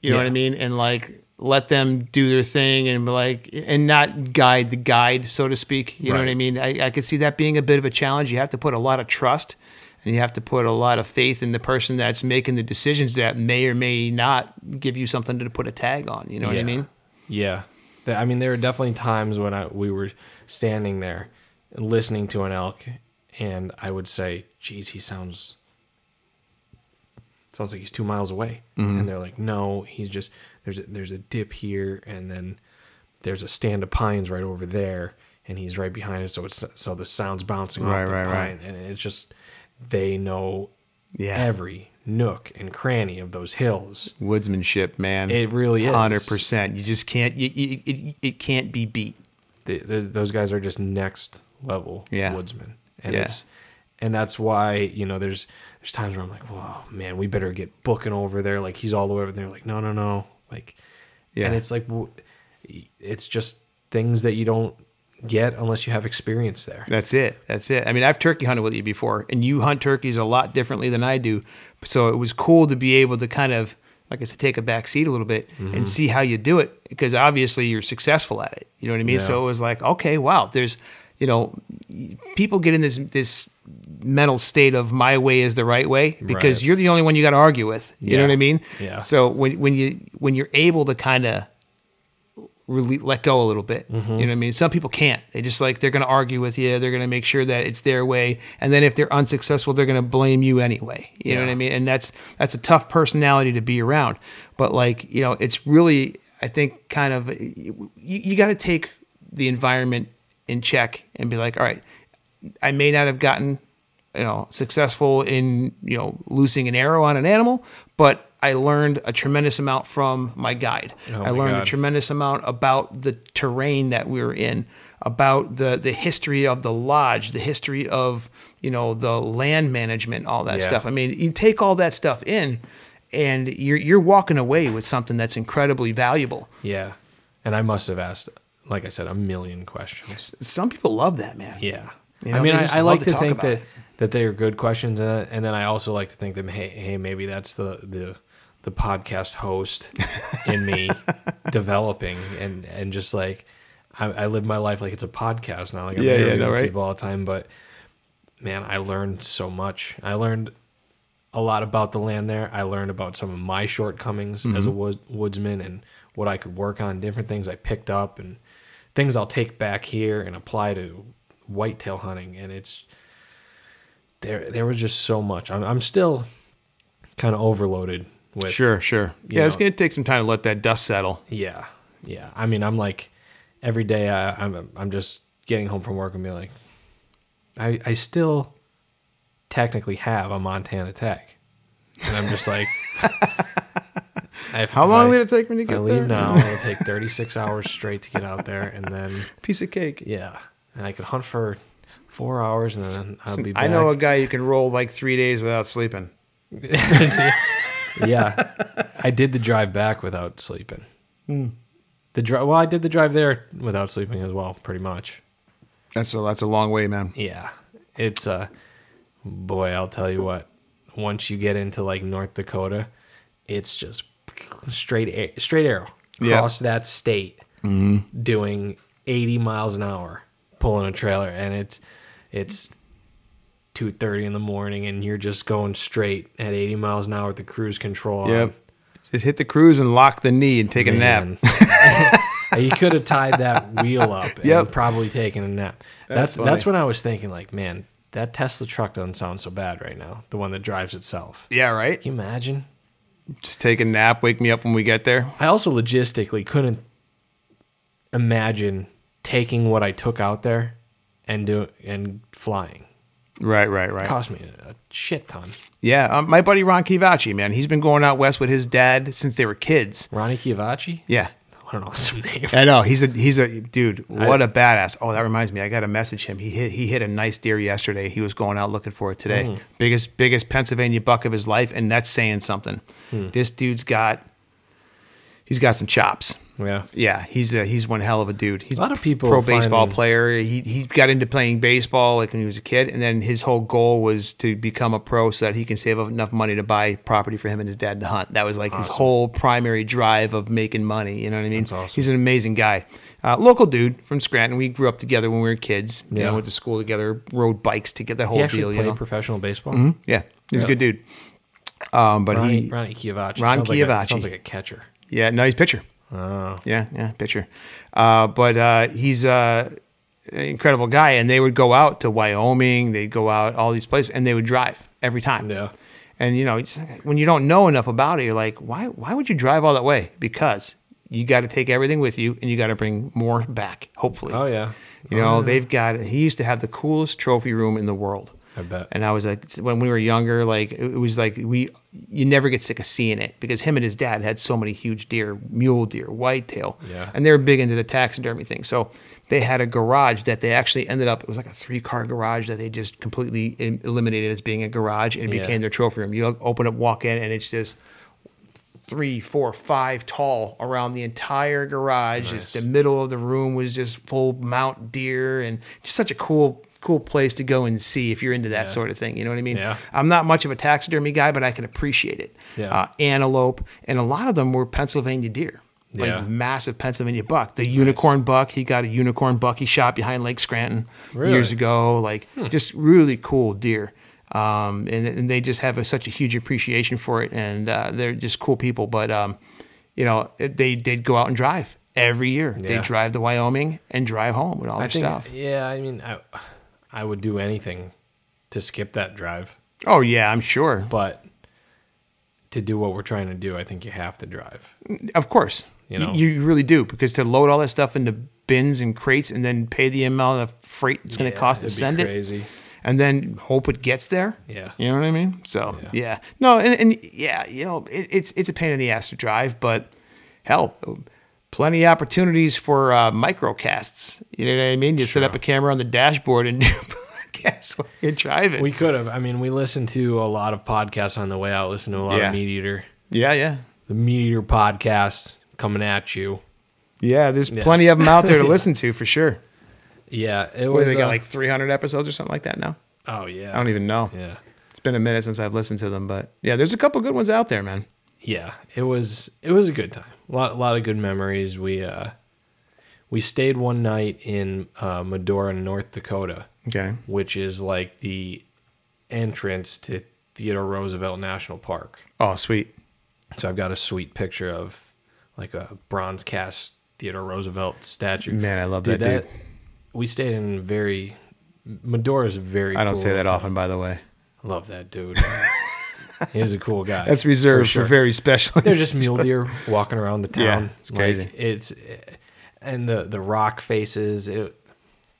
B: You know what I mean? And like let them do their thing and like and not guide the guide, so to speak. You know what I mean? I, I could see that being a bit of a challenge. You have to put a lot of trust and you have to put a lot of faith in the person that's making the decisions that may or may not give you something to put a tag on. You know what I mean?
A: Yeah. I mean, there were definitely times when I, we were standing there and listening to an elk, and I would say, geez, he sounds sounds like he's two miles away.
B: Mm-hmm.
A: And they're like, no, he's just there's a, there's a dip here, and then there's a stand of pines right over there, and he's right behind it. So it's so the sound's bouncing
B: Right,
A: off the
B: right,
A: pine,
B: right.
A: and it's just they know
B: Yeah.
A: every nook and cranny of those hills.
B: woodsmanship, man.
A: It really is.
B: hundred percent. You just can't. You, you, it, it can't be beat.
A: the, the, those guys are just next level
B: Yeah.
A: woodsmen, and
B: Yeah.
A: it's and that's why you know there's there's times where I'm like, whoa, man, we better get booking over there. Like he's all the way over there. Like no, no, no. Like,
B: Yeah.
A: and it's like it's just things that you don't get unless you have experience there.
B: That's it. That's it. I mean, I've turkey hunted with you before, and you hunt turkeys a lot differently than I do. So it was cool to be able to kind of, like I said, take a back seat a little bit
A: Mm-hmm.
B: and see how you do it because obviously you're successful at it. You know what I mean?
A: Yeah.
B: So it was like, okay, wow, there's, you know, people get in this this mental state of my way is the right way because
A: Right.
B: you're the only one you got to argue with. You know what I mean?
A: Yeah.
B: So when when you when you're able to kind of really let go a little bit.
A: Mm-hmm.
B: You know what I mean? Some people can't. They just like they're going to argue with you. They're going to make sure that it's their way, and then if they're unsuccessful, they're going to blame you anyway. You know what I mean? And that's that's a tough personality to be around. But like you know, it's really I think kind of you, you got to take the environment in check and be like, all right, I may not have gotten you know successful in you know loosing an arrow on an animal, but I learned a tremendous amount from my guide.
A: Oh
B: I
A: my
B: learned a tremendous amount about the terrain that we were in, about the the history of the lodge, the history of you know the land management, all that
A: Yeah.
B: stuff. I mean, you take all that stuff in, and you're you're walking away with something that's incredibly valuable.
A: Yeah, and I must have asked, like I said, a million questions.
B: Some people love that, man.
A: Yeah.
B: You know,
A: I mean, I, I like
B: to
A: to, think that
B: it.
A: that they are good questions, and, and then I also like to think that hey, hey, maybe that's the the the podcast host in me [laughs] developing, and and just like I, I live my life like it's a podcast now. Like I'm
B: Yeah, yeah, no, right?
A: people all the time, but man, I learned so much. I learned a lot about the land there. I learned about some of my shortcomings as
B: Mm-hmm.
A: a wood, woodsman and what I could work on, different things I picked up and things I'll take back here and apply to whitetail hunting. And it's there. There was just so much. I'm, I'm still kind of overloaded with.
B: Sure, sure. Yeah, it's gonna take some time to let that dust settle.
A: Yeah, yeah. I mean, I'm like every day. I, I'm I'm just getting home from work and be like, I I still technically have a Montana tag, and I'm just like, [laughs] I have,
B: How
A: if
B: long
A: I,
B: will it take when you
A: if I
B: get
A: leave now, it'll take [laughs] 36 hours straight to get out there, and then [laughs]
B: Piece of cake.
A: yeah, and I could hunt for four hours, and then I'll be. Back.
B: I know a guy who can roll like three days without sleeping. [laughs]
A: yeah, I did the drive back without sleeping.
B: Hmm.
A: The drive. Well, I did the drive there without sleeping as well, pretty much.
B: That's a that's a long way, man.
A: Yeah, it's uh, boy, I'll tell you what. Once you get into like North Dakota, it's just straight straight arrow across that state, mm-hmm. doing eighty miles an hour, pulling a trailer, and it's it's two thirty in the morning, and you're just going straight at eighty miles an hour with the cruise control on.
B: Yep. Just hit the cruise and lock the knee and take a nap. [laughs]
A: You could have tied that wheel up and
B: Yep.
A: probably taken a nap.
B: That's
A: That's that's, when I was thinking, like, man, that Tesla truck doesn't sound so bad right now. The one that drives itself.
B: Yeah, right.
A: Can you imagine?
B: Just take a nap. Wake me up when we get there.
A: I also logistically couldn't imagine taking what I took out there and do and flying.
B: Right, right, right.
A: It cost me a shit ton.
B: Yeah, um, my buddy Ron Kivachi, man, he's been going out west with his dad since they were kids.
A: Ronnie Chiavachi?
B: Yeah,
A: What an awesome name.
B: I know he's a he's a dude. What a badass! Oh, that reminds me, I got to message him. He hit he hit a nice deer yesterday. He was going out looking for it today.
A: Mm.
B: Biggest biggest Pennsylvania buck of his life, and that's saying something.
A: Hmm.
B: This dude's got he's got some chops.
A: Yeah.
B: Yeah, he's a, he's one hell of a dude. He's
A: A lot of people
B: pro baseball
A: finding-
B: player. He he got into playing baseball like when he was a kid, and then his whole goal was to become a pro so that he can save up enough money to buy property for him and his dad to hunt. That was like his whole primary drive of making money. You know what I mean?
A: That's awesome.
B: He's an amazing guy. Uh, local dude from Scranton. We grew up together when we were kids. You
A: Yeah.
B: know, went to school together, rode bikes together. That
A: He
B: whole
A: actually
B: deal.
A: played
B: You know?
A: professional baseball.
B: Yeah, he's
A: Yeah.
B: a good dude. Um, but
A: Ronnie,
B: he,
A: Ronnie Chiavachi.
B: Ron
A: sounds Like a, sounds like a catcher.
B: Yeah, no, he's pitcher.
A: Oh.
B: Yeah, yeah, pitcher. Uh, but uh, he's uh, an incredible guy, and they would go out to Wyoming. They'd go out all these places, and they would drive every time.
A: Yeah.
B: And you know, when you don't know enough about it, you're like, why? Why would you drive all that way? Because you got to take everything with you, and you got to bring more back. Hopefully,
A: Oh yeah.
B: you know, they've got. He used to have the coolest trophy room in the world.
A: I bet.
B: And I was like, when we were younger, like it was like we, you never get sick of seeing it because him and his dad had so many huge deer, mule deer, whitetail,
A: Yeah.
B: and they were big into the taxidermy thing. So they had a garage that they actually ended up. It was like a three car garage that they just completely eliminated as being a garage and it
A: Yeah.
B: became their trophy room. You open up, walk in, and it's just three, four, five tall around the entire garage. Just the middle of the room was just full mount deer and just such a cool, cool place to go and see if you're into that sort of thing. You know what I mean?
A: Yeah.
B: I'm not much of a taxidermy guy, but I can appreciate it.
A: Yeah.
B: Uh, antelope, and a lot of them were Pennsylvania deer. Like
A: Yeah.
B: massive Pennsylvania buck. The unicorn buck, he got a unicorn buck he shot behind Lake Scranton
A: Really?
B: years ago. Like just really cool deer. Um, and, and they just have a, such a huge appreciation for it, and uh, they're just cool people. But um, you know, it- they did go out and drive every year. They drive to Wyoming and drive home with all
A: I
B: their
A: think.
B: stuff.
A: Yeah. I mean, I, I would do anything to skip that drive,
B: Oh yeah, I'm sure.
A: but to do what we're trying to do, I think you have to drive.
B: Of course,
A: You know?
B: you, really do because to load all that stuff into bins and crates and then pay the amount of freight it's going to
A: Yeah,
B: cost to send it, and then hope it gets there.
A: Yeah.
B: You know what I mean? So yeah,
A: Yeah.
B: no, and, and yeah, you know, it, it's it's a pain in the ass to drive, but hell, plenty of opportunities for uh, microcasts. You know what I mean? You set up a camera on the dashboard and [laughs] do podcasts while you're driving.
A: We could have. I mean, we listened to a lot of podcasts on the way out. Listened to a lot
B: Yeah.
A: of Meat Eater.
B: yeah, yeah,
A: The Meat Eater podcast coming at you.
B: yeah. There's plenty of them out there to [laughs] listen to for sure.
A: Yeah, it was.
B: do they got
A: uh,
B: like 300 episodes or something like that now?
A: oh yeah.
B: I don't even know.
A: Yeah,
B: It's been a minute since I've listened to them, but yeah, there's a couple good ones out there, man.
A: yeah. It was. It was a good time. A lot. A lot of good memories. We uh, we stayed one night in uh, Medora, North Dakota,
B: Okay.
A: which is like the entrance to Theodore Roosevelt National Park.
B: Oh, sweet.
A: So I've got a sweet picture of like a bronze cast Theodore Roosevelt statue.
B: Man, I love that dude.
A: We stayed in very Medora's very.
B: I don't
A: cool
B: say that often, by the way.
A: Love that dude. [laughs] he was a cool guy. [laughs]
B: That's reserved for,
A: sure.
B: very special.
A: They're just mule deer walking around the [laughs] town.
B: Yeah, it's crazy.
A: Like, it's and the the rock faces. It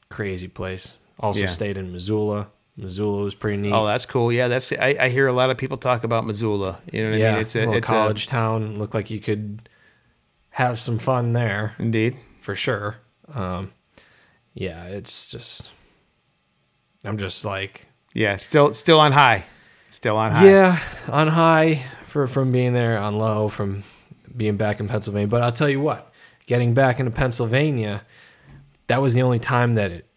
A: crazy place. Also
B: Yeah.
A: stayed in Missoula. Missoula was pretty neat.
B: Oh, that's cool. Yeah, that's. I, I hear a lot of people talk about Missoula. You know what
A: yeah,
B: I mean? It's a it's
A: college town. Looked like you could have some fun there.
B: Indeed.
A: for sure. Um, yeah, it's just, I'm just like,
B: Yeah, still still on high. Still on high.
A: Yeah, on high for from being there, on low from being back in Pennsylvania. But I'll tell you what, getting back into Pennsylvania, that was the only time that it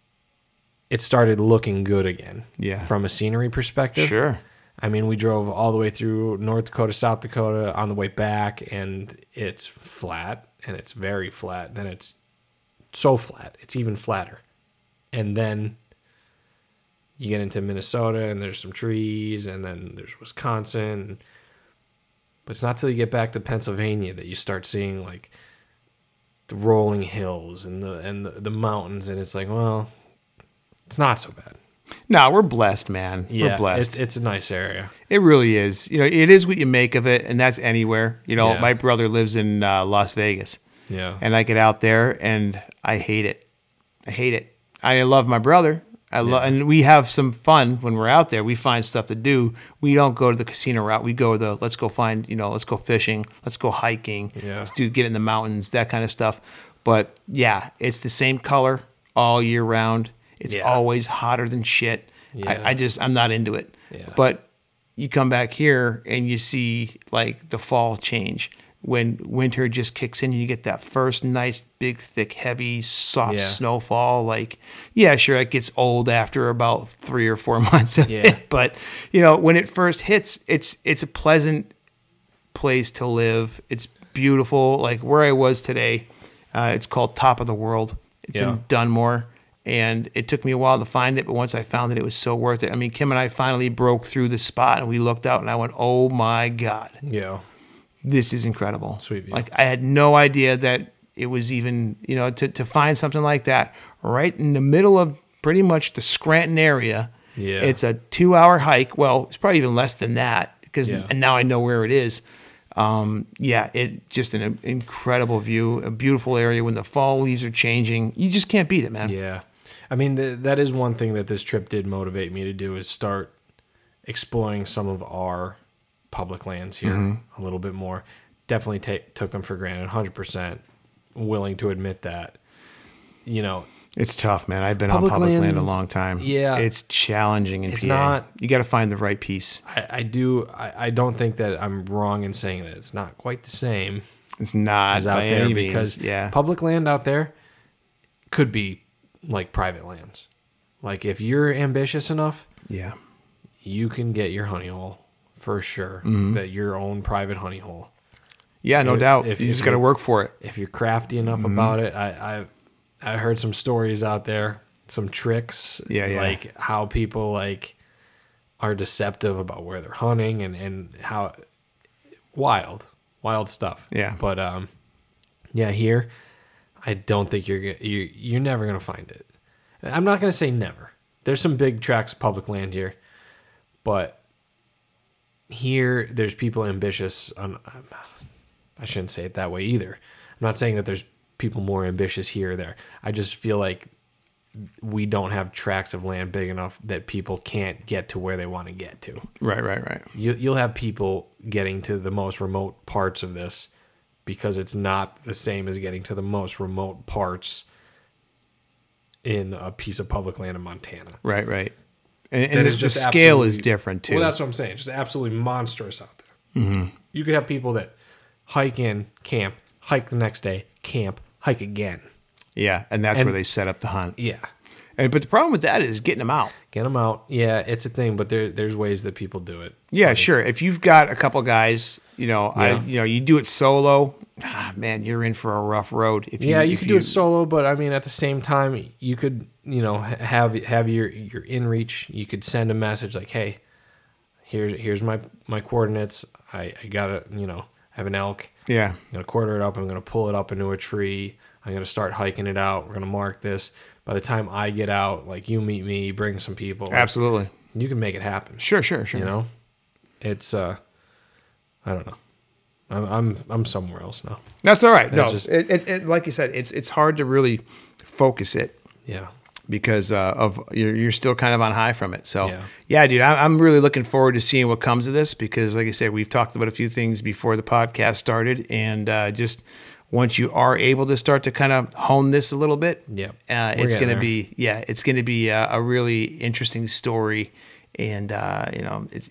A: it started looking good again.
B: Yeah.
A: From a scenery perspective.
B: Sure.
A: I mean, we drove all the way through North Dakota, South Dakota on the way back, and it's flat, and it's very flat. Then it's so flat, it's even flatter. And then you get into Minnesota, and there's some trees, and then there's Wisconsin. But it's not till you get back to Pennsylvania that you start seeing like the rolling hills and the and the, the mountains, and it's like, well, it's not so bad.
B: No, we're blessed, man.
A: Yeah,
B: we're blessed.
A: It's, it's a nice area.
B: It really is. You know, it is what you make of it, and that's anywhere. You know,
A: Yeah.
B: my brother lives in uh, Las Vegas,
A: Yeah.
B: and I get out there and I hate it. I hate it. I love my brother. I love, and we have some fun when we're out there. We find stuff to do. We don't go to the casino route. We go the let's go find you know let's go fishing, let's go hiking,
A: Yeah.
B: let's do get in the mountains, that kind of stuff. But yeah, it's the same color all year round. It's
A: Yeah.
B: always hotter than shit.
A: Yeah.
B: I, I just I'm not into it.
A: Yeah.
B: But you come back here and you see like the fall change when winter just kicks in and you get that first nice big thick heavy soft
A: Yeah.
B: snowfall like yeah sure it gets old after about three or four [laughs] months of
A: Yeah.
B: it but you know when it first hits it's it's a pleasant place to live it's beautiful like where i was today uh, it's called top of the world it's
A: Yeah.
B: in dunmore and it took me a while to find it but once i found it it was so worth it i mean kim and i finally broke through the spot and we looked out and i went oh my god
A: Yeah.
B: This is incredible.
A: Sweet view.
B: Like I had no idea that it was even, you know, to, to find something like that right in the middle of pretty much the Scranton area.
A: Yeah.
B: It's a two hour hike. Well, it's probably even less than that because,
A: Yeah.
B: and now I know where it is. Um, yeah, it just an incredible view, a beautiful area when the fall leaves are changing. You just can't beat it, man.
A: Yeah. I mean, th- that is one thing that this trip did motivate me to do is start exploring some of our public lands here
B: Mm-hmm.
A: a little bit more. Definitely take took them for granted, 100% willing to admit that. You know,
B: It's tough, man. I've been
A: Public
B: on public land a long time.
A: yeah.
B: It's challenging in
A: It's
B: PA.
A: not-
B: you got to find the right piece.
A: I, I do, I, I don't think that I'm wrong in saying that it's not quite the same
B: It's not
A: as out
B: by
A: there
B: any
A: because
B: means. Yeah.
A: public land out there could be like private lands. Like if you're ambitious enough,
B: yeah.
A: you can get your honey hole for sure.
B: Mm-hmm.
A: That your own private honey hole.
B: Yeah, no
A: If-
B: doubt.
A: if-
B: you just got to work for it.
A: If you're crafty enough
B: Mm-hmm.
A: about it, I, I I heard some stories out there, some tricks.
B: Yeah, yeah.
A: Like how people like are deceptive about where they're hunting and and how wild, wild stuff.
B: Yeah.
A: But um, yeah, here, I don't think you're you you're never gonna find it. I'm not gonna say never. There's some big tracts of public land here, but here there's people ambitious on I shouldn't say it that way either. I'm not saying that there's people more ambitious here or there. I just feel like we don't have tracts of land big enough that people can't get to where they want to get to.
B: Right, right, right.
A: You, you'll have people getting to the most remote parts of this because it's not the same as getting to the most remote parts in a piece of public land in Montana.
B: Right, right. And, and the,
A: is
B: the
A: just
B: scale is different too.
A: Well, that's what I'm saying. Just absolutely monstrous out there. Mm-hmm. You could have people that hike in, camp, hike the next day, camp, hike again.
B: yeah, and that's
A: and-
B: where they set up the hunt.
A: Yeah.
B: And but the problem with that is getting them out.
A: Get them out. Yeah, it's a thing, but there, there's ways that people do it.
B: Yeah, sure. If you've got a couple guys, you know, I, you know, you do it solo. Ah, man, you're in for a rough road. If
A: Yeah, you
B: if
A: could do it solo, but I mean, at the same time, you could, you know, have have your your inReach. You could send a message like, "Hey, here's here's my my coordinates. I I got to, you know, have an elk.
B: Yeah,
A: I'm gonna quarter it up. I'm gonna pull it up into a tree. I'm gonna start hiking it out. We're gonna mark this. By the time I get out, like you meet me, bring some people.
B: absolutely.
A: you can make it happen.
B: Sure, sure, sure.
A: You know, it's uh, I don't know. I'm I'm I'm somewhere else now.
B: That's all right. No,
A: just-
B: it, it, it, like you said, it's it's hard to really focus it
A: Yeah.
B: because uh, of you're, you're still kind of on high from it. So
A: Yeah.
B: yeah, dude, I, I'm really looking forward to seeing what comes of this because, like I said, we've talked about a few things before the podcast started, and uh, just once you are able to start to kind of hone this a little bit,
A: Yeah.
B: uh, it's going to be yeah, it's going to be a, a really interesting story, and uh, you know, it's,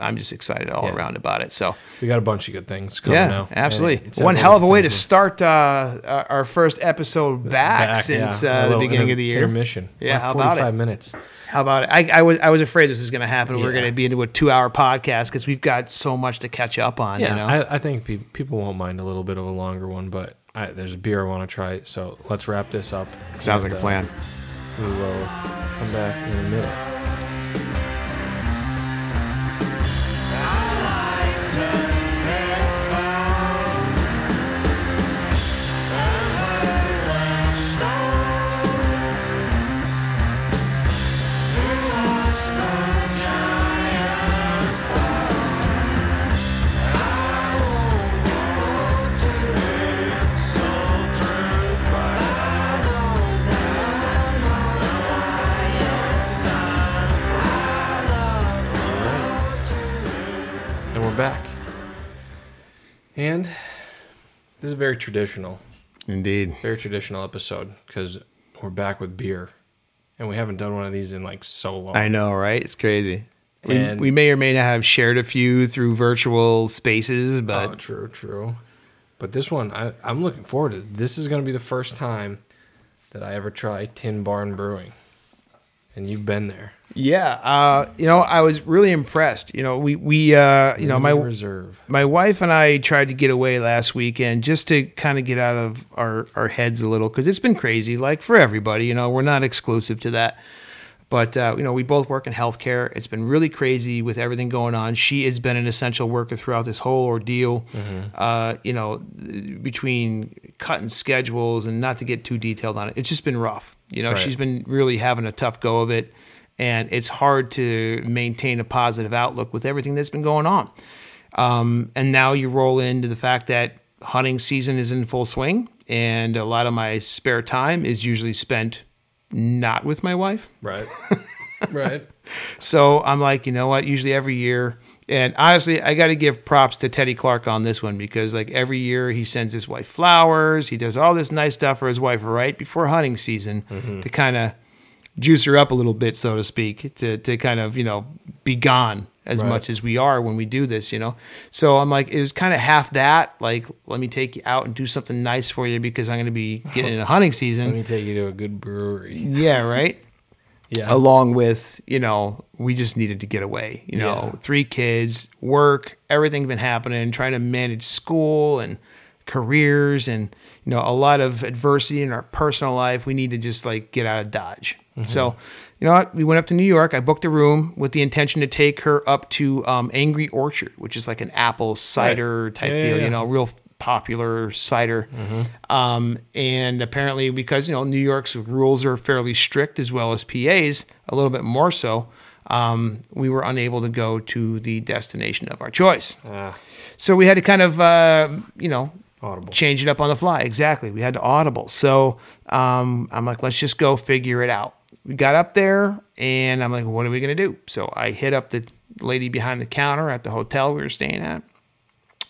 B: I'm just excited all
A: Yeah.
B: around about it. So
A: We got a bunch of good things coming
B: yeah,
A: now.
B: absolutely. One hell of a way to start uh, our first episode back, since
A: yeah.
B: Uh, the beginning of the year.
A: Intermission.
B: Yeah,
A: Like
B: how about it?
A: 45 minutes.
B: How about it? I, I was I was afraid this was going to happen. We're going to be into a two hour podcast because we've got so much to catch up on.
A: Yeah,
B: you know?
A: I, I think pe- people won't mind a little bit of a longer one, but I, there's a beer I want to try. So let's wrap this up.
B: Sounds
A: And,
B: like a
A: uh,
B: plan.
A: we will come back in a minute. Back. And this is very traditional,
B: Indeed.
A: very traditional episode because we're back with beer, and we haven't done one of these in like so long.
B: I know, right? It's crazy. We,
A: And-
B: we may or may not have shared a few through virtual spaces,
A: Oh,
B: but
A: true, true. But this one, I, I'm looking forward to. This is going to be the first time that I ever try Tin Barn Brewing, and you've been there.
B: Yeah, uh, you know, I was really impressed. You know, we we uh, you know my
A: reserve.
B: my wife and I tried to get away last weekend just to kind of get out of our, our heads a little because it's been crazy, like for everybody. You know, we're not exclusive to that. But, uh, you know, we both work in healthcare. It's been really crazy with everything going on. She has been an essential worker throughout this whole ordeal. Uh, you know, between cutting schedules and not to get too detailed on it, it's just been rough. You know,
A: Right.
B: she's been really having a tough go of it. And it's hard to maintain a positive outlook with everything that's been going on. Um, and now you roll into the fact that hunting season is in full swing, and a lot of my spare time is usually spent not with my wife.
A: Right. [laughs] right.
B: So I'm like, you know what? Usually every year, and honestly, I got to give props to Teddy Clark on this one because like every year he sends his wife flowers, he does all this nice stuff for his wife right before hunting season to kind of juice her up a little bit, so to speak, to to kind of you know be gone as
A: Right.
B: much as we are when we do this, you know. So I'm like, it was kind of half that, like, let me take you out and do something nice for you because I'm going to be getting into hunting season.
A: Let me take you to a good brewery.
B: Yeah, right [laughs]
A: Yeah.
B: along with you know we just needed to get away you know
A: Yeah.
B: three kids work everything been happening trying to manage school and careers and you know a lot of adversity in our personal life we need to just like get out of dodge so you know what? We went up to new york. I booked a room with the intention to take her up to um, angry orchard which is like an apple cider type
A: Yeah, yeah,
B: deal
A: yeah.
B: you know real popular cider. Um, and apparently because you know new york's rules are fairly strict as well as pa's a little bit more so um, we were unable to go to the destination of our choice.
A: Ah,
B: so we had to kind of uh, you know
A: audible.
B: change it up on the fly. Exactly. We had to audible. So um, i'm like let's just go figure it out we got up there and i'm like what are we going to do so i hit up the lady behind the counter at the hotel we were staying at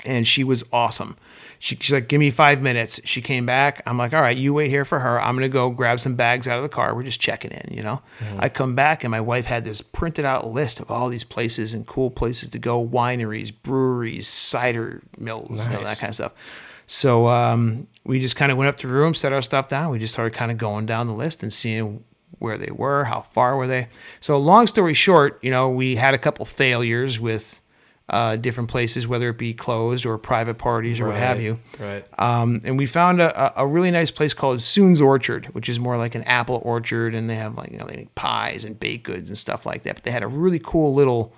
B: and she was awesome. She, she's like, "Give me five minutes." She came back. I'm like, "All right, you wait here for her. I'm gonna go grab some bags out of the car. We're just checking in, you know." I come back and my wife had this printed out list of all these places and cool places to go: wineries, breweries, cider mills, you know, that kind of stuff. So um, we just kind of went up to the room, set our stuff down. We just started kind of going down the list and seeing where they were, how far were they. So long story short, you know, we had a couple failures with uh, different places, whether it be closed or private parties or what have you.
A: Right.
B: Um, and we found a, a a really nice place called Soon's Orchard, which is more like an apple orchard, and they have like you know they make pies and baked goods and stuff like that. But they had a really cool little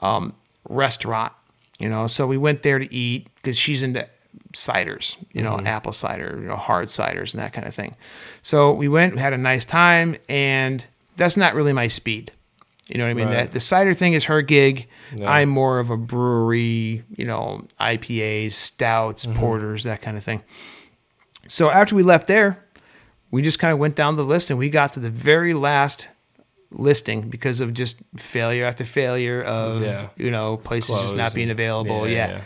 B: um, restaurant, you know. So we went there to eat because she's into ciders, you know, mm-hmm. apple cider, you know, hard ciders and that kind of thing. So we went, we had a nice time, and that's not really my speed. You know what I mean?
A: Right.
B: That the cider thing is her gig.
A: Yeah.
B: I'm more of a brewery, you know, IPAs, stouts, mm-hmm. porters, that kind of thing. So after we left there, we just kind of went down the list and we got to the very last listing because of just failure after failure of
A: Yeah.
B: you know places just not being available.
A: yeah,
B: Yeah.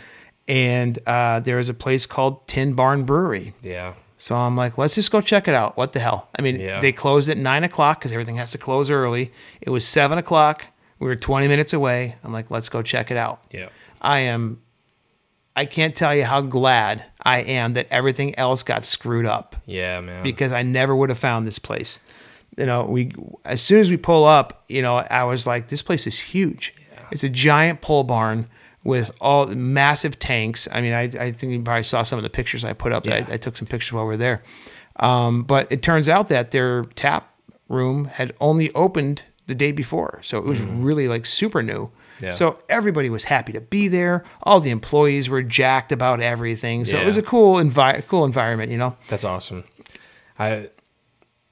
B: And uh, there is a place called Tin Barn Brewery.
A: Yeah.
B: So I'm like, let's just go check it out. What the hell? I mean,
A: Yeah.
B: they closed at nine o'clock because everything has to close early. It was seven o'clock. We were 20 minutes away. I'm like, let's go check it out.
A: Yeah.
B: I am I can't tell you how glad I am that everything else got screwed up
A: Yeah, man.
B: because I never would have found this place. You know, we as soon as we pull up, you know, I was like, this place is huge. Yeah. It's a giant pole barn with all massive tanks. I mean, I, I think you probably saw some of the pictures I put up.
A: Yeah.
B: I, I took some pictures while we were there. Um, but it turns out that their tap room had only opened the day before, so it was really like super new.
A: Yeah.
B: So everybody was happy to be there. All the employees were jacked about everything. So it was a cool envi- cool environment, you know.
A: That's awesome. I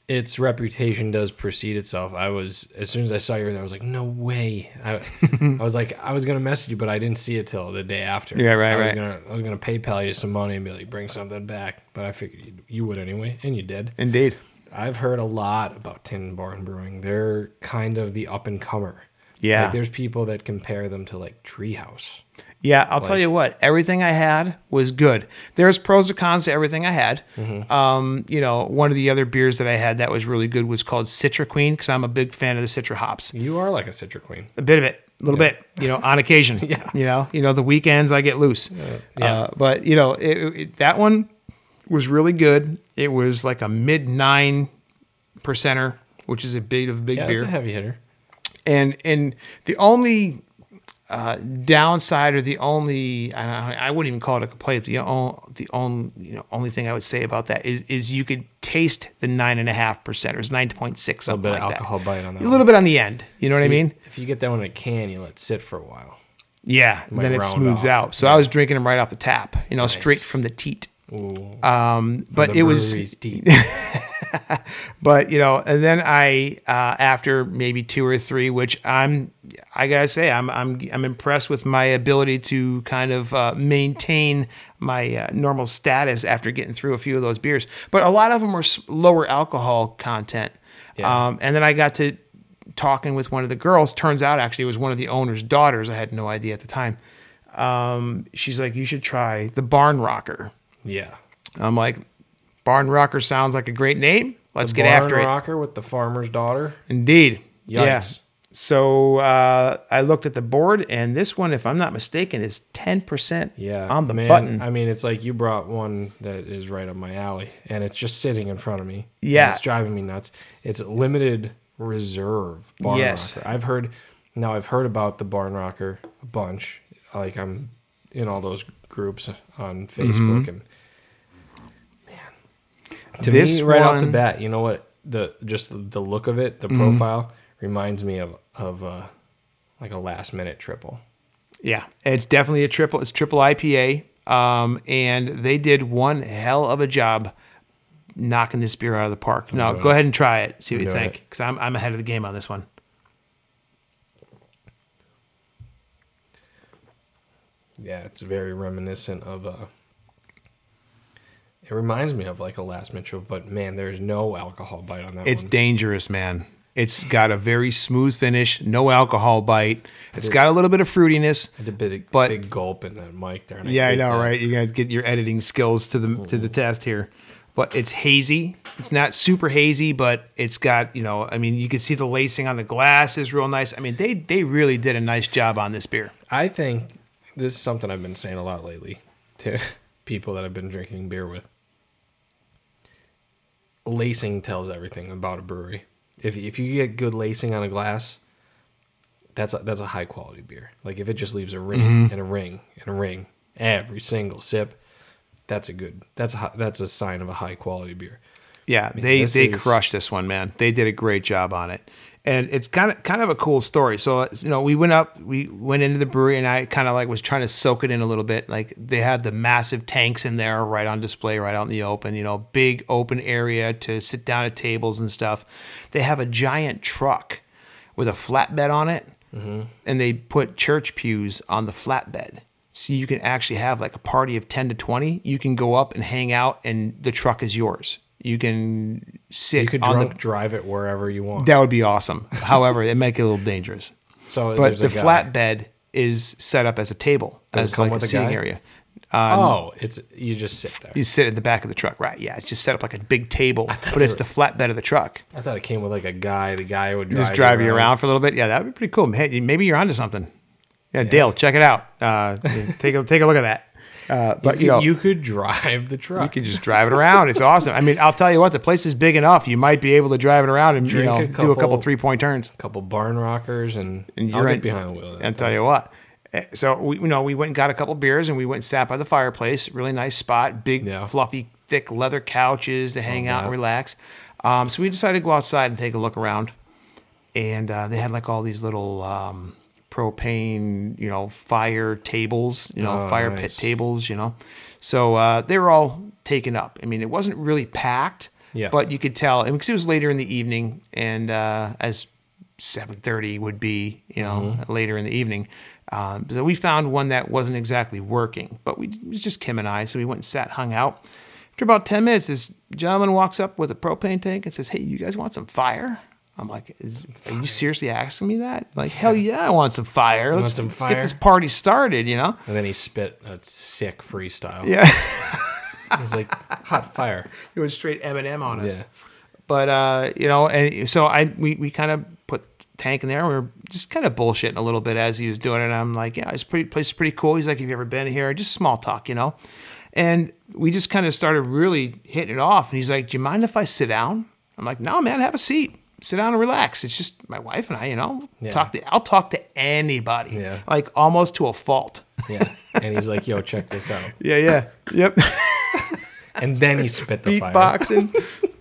A: its reputation does precede itself. I was as soon as I saw you there, I was like, no way. I, [laughs] I was like, I was gonna message you, but I didn't see it till the day after.
B: Yeah, right,
A: I was
B: right.
A: gonna I was gonna PayPal you some money and be like, bring something back. But I figured you, you would anyway, and you did.
B: Indeed.
A: I've heard a lot about Tin Barn Brewing. They're kind of the up and comer.
B: Yeah.
A: Like, there's people that compare them to like Treehouse.
B: Yeah, I'll tell you what. Everything I had was good. There's pros and cons to everything I had.
A: Mm-hmm.
B: Um, you know, one of the other beers that I had that was really good was called Citra Queen because I'm a big fan of the Citra hops.
A: You are like a Citra Queen.
B: A bit of it, a little bit. You know, on occasion. [laughs]
A: Yeah.
B: You know, you know the weekends I get loose.
A: yeah.
B: Uh, but you know, it, it, that one was really good. It was like a mid nine percenter, which is a big of a big
A: Yeah,
B: beer
A: it's a heavy hitter.
B: and and the only uh, downside or the only I, don't I wouldn't even call it a complaint. The only, the only you know only thing I would say about that is is you could taste the nine and a half percent or it's nine point six
A: A little
B: something
A: bit of
B: like
A: alcohol bite on that.
B: that. A little bit on the end. You know what I mean?
A: If you get that one in a can, you let it sit for a while.
B: Yeah. Then it smooths
A: off.
B: out. So I was drinking them right off the tap. You know, straight from the teat.
A: Ooh.
B: Um, but it was. [laughs] [laughs] but you know and then i uh, after maybe two or three which i'm i gotta say i'm i'm, I'm impressed with my ability to kind of uh, maintain my uh, normal status after getting through a few of those beers. But a lot of them were lower alcohol content.
A: Yeah.
B: um, and then i got to talking with one of the girls. Turns out actually it was one of the owner's daughters. I had no idea at the time. Um, she's like you should try the barn rocker.
A: Yeah.
B: i'm like barn rocker sounds like a great name let's get
A: Barn
B: after it Barn
A: rocker with the farmer's daughter.
B: Indeed.
A: Yikes.
B: Yeah. So uh, I looked at the board, and this one, if I'm not mistaken, is 10%
A: Yeah.
B: on the
A: man,
B: button.
A: I mean, it's like you brought one that is right up my alley, and it's just sitting in front of me.
B: Yeah.
A: It's driving me nuts. It's limited reserve barn
B: Yes.
A: rocker. I've heard now I've heard about the barn rocker a bunch. Like I'm in all those groups on
B: Mm-hmm.
A: Facebook and man. To
B: This
A: me, right off the bat, you know what? The just the, look of it, the
B: Mm-hmm.
A: profile reminds me of of uh like a last minute triple.
B: yeah, it's definitely a triple. It's triple IPA, um, and they did one hell of a job knocking this beer out of the park. Now,
A: doing
B: go
A: it.
B: ahead and try it. See what you think, because I'm I'm ahead of the game on this one.
A: Yeah, it's very reminiscent of uh it reminds me of like a last Mitchell, but man, there's no alcohol bite on that
B: It's
A: one.
B: dangerous, man. It's got a very smooth finish, no alcohol bite. It's got a little bit of fruitiness.
A: I did a big,
B: but-
A: big gulp in that mic there.
B: Yeah, I
A: hate
B: know,
A: that.
B: right? You're gonna get your editing skills to the to the mm-hmm. test here. But it's hazy. It's not super hazy, but it's got you know. I mean, you can see the lacing on the glass is real nice. I mean, they they really did a nice job on this beer.
A: I think this is something I've been saying a lot lately to [laughs] people that I've been drinking beer with. Lacing tells everything about a brewery. If if you get good lacing on a glass, that's a, that's a high quality beer. Like if it just leaves a ring
B: Mm-hmm.
A: and a ring and a ring every single sip, that's a good. That's a that's a sign of a high quality beer.
B: Yeah, they they
A: is-
B: crushed this one, man. They did a great job on it, and it's kind of kind of a cool story. So you know, we went up, we went into the brewery, and I kind of like was trying to soak it in a little bit. Like they had the massive tanks in there, right on display, right out in the open. You know, big open area to sit down at tables and stuff. They have a giant truck with a flatbed on it, mm-hmm. and they put church pews on the flatbed. So you can actually have like a party of 10 to 20. You can go up and hang out and the truck is yours. You can sit
A: You could
B: on
A: drunk
B: the
A: drive it wherever you want.
B: that would be awesome. However, it might get a little dangerous. [laughs]
A: so
B: But the flatbed is set up as a table,
A: Does
B: as like a
A: a
B: seating
A: guy?
B: area.
A: oh, it's you just sit there.
B: You sit at the back of the truck, right? Yeah, it's just set up like a big table, but it's
A: were-
B: the flatbed of the truck.
A: I thought it came with like a guy. The guy would drive
B: Just drive you around for a little bit. Yeah, that'd be pretty cool. Hey, maybe you're onto something. Yeah, Dale, check it out. Uh, [laughs] take a take a look at that. Uh, but you, know,
A: you could drive the truck.
B: You could just drive it around. It's awesome. I mean, I'll tell you what, the place is big enough. You might be able to drive it around and you know
A: a
B: do a couple
A: couple-
B: three point turns.
A: A couple barn rockers, and,
B: And
A: I'll
B: you're
A: get
B: in-
A: behind the wheel.
B: And tell you what. eh, So we you know we went and got a couple beers and we went and sat by the fireplace. Really nice spot. Big
A: Yeah.
B: fluffy thick leather couches to hang out and relax. Um, so we decided to go outside and take a look around. And uh, they had like all these little um, propane, you know, fire tables, you know,
A: Oh,
B: fire
A: nice.
B: pit tables, you know. So uh, they were all taken up. I mean, it wasn't really packed,
A: Yeah.
B: but you could tell, and because it was later in the evening, and uh, as seven thirty would be, you know,
A: Mm-hmm.
B: later in the evening. Um, so we found one that wasn't exactly working, but we it was just Kim and I, so we went and sat, hung out. After about ten minutes, this gentleman walks up with a propane tank and says, "Hey, you guys want some fire?" I'm like, Is, "Are you seriously asking me that?" Like, hell yeah, I want some fire. Let's,
A: some
B: let's get this party started, you know?
A: And then he spit a sick freestyle.
B: Yeah, [laughs]
A: He's like hot fire.
B: he went straight Eminem on us.
A: Yeah.
B: But uh, you know, and so I we, we kind of put tank in there. We were just kind of bullshitting a little bit as he was doing it. And I'm like, yeah, this pretty place is pretty cool. He's like, have you ever been here? Just small talk, you know. And we just kind of started really hitting it off. And he's like, do you mind if I sit down? I'm like, no, man, have a seat. Sit down and relax. It's just my wife and I, you know.
A: Yeah.
B: Talk to I'll talk to anybody.
A: Yeah.
B: Like almost to a fault.
A: Yeah. And he's like, yo, check this out. [laughs]
B: Yeah, yeah. Yep.
A: And then he [laughs] spit the fire.
B: Beatboxing. [laughs]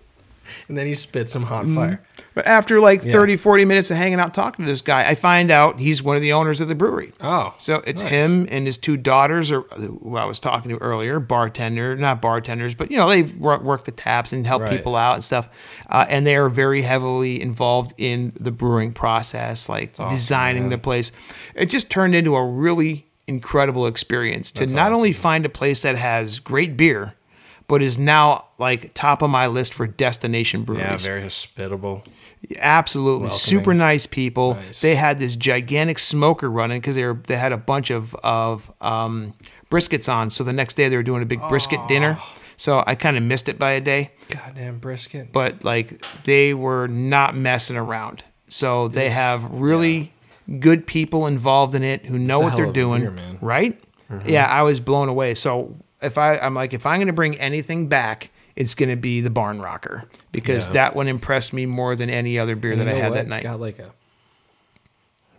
A: And then he spits some hot fire.
B: But after like 30, 40 minutes of hanging out talking to this guy, I find out he's one of the owners of the brewery.
A: Oh.
B: So it's
A: nice.
B: him and his two daughters, or who I was talking to earlier, bartender, not bartenders, but you know they work, work the taps and help
A: Right.
B: people out and stuff. Uh, and they are very heavily involved in the brewing process, like designing the place. It just turned into a really incredible experience to not only find a place that has great beer, but is now like top of my list for destination breweries.
A: Yeah, very hospitable.
B: Absolutely, super nice people.
A: Nice.
B: They had this gigantic smoker running because they were they had a bunch of of um, briskets on. So the next day they were doing a big brisket dinner. So I kind of missed it by a day,
A: Goddamn brisket.
B: but like they were not messing around. So they have really good people involved in it who know what they're doing,
A: beer,
B: right? Yeah, I was blown away. So if I I'm like if I'm going to bring anything back. It's going to be the Barn Rocker because
A: Yeah.
B: that one impressed me more than any other beer that I had
A: what?
B: that
A: It's
B: night.
A: got like a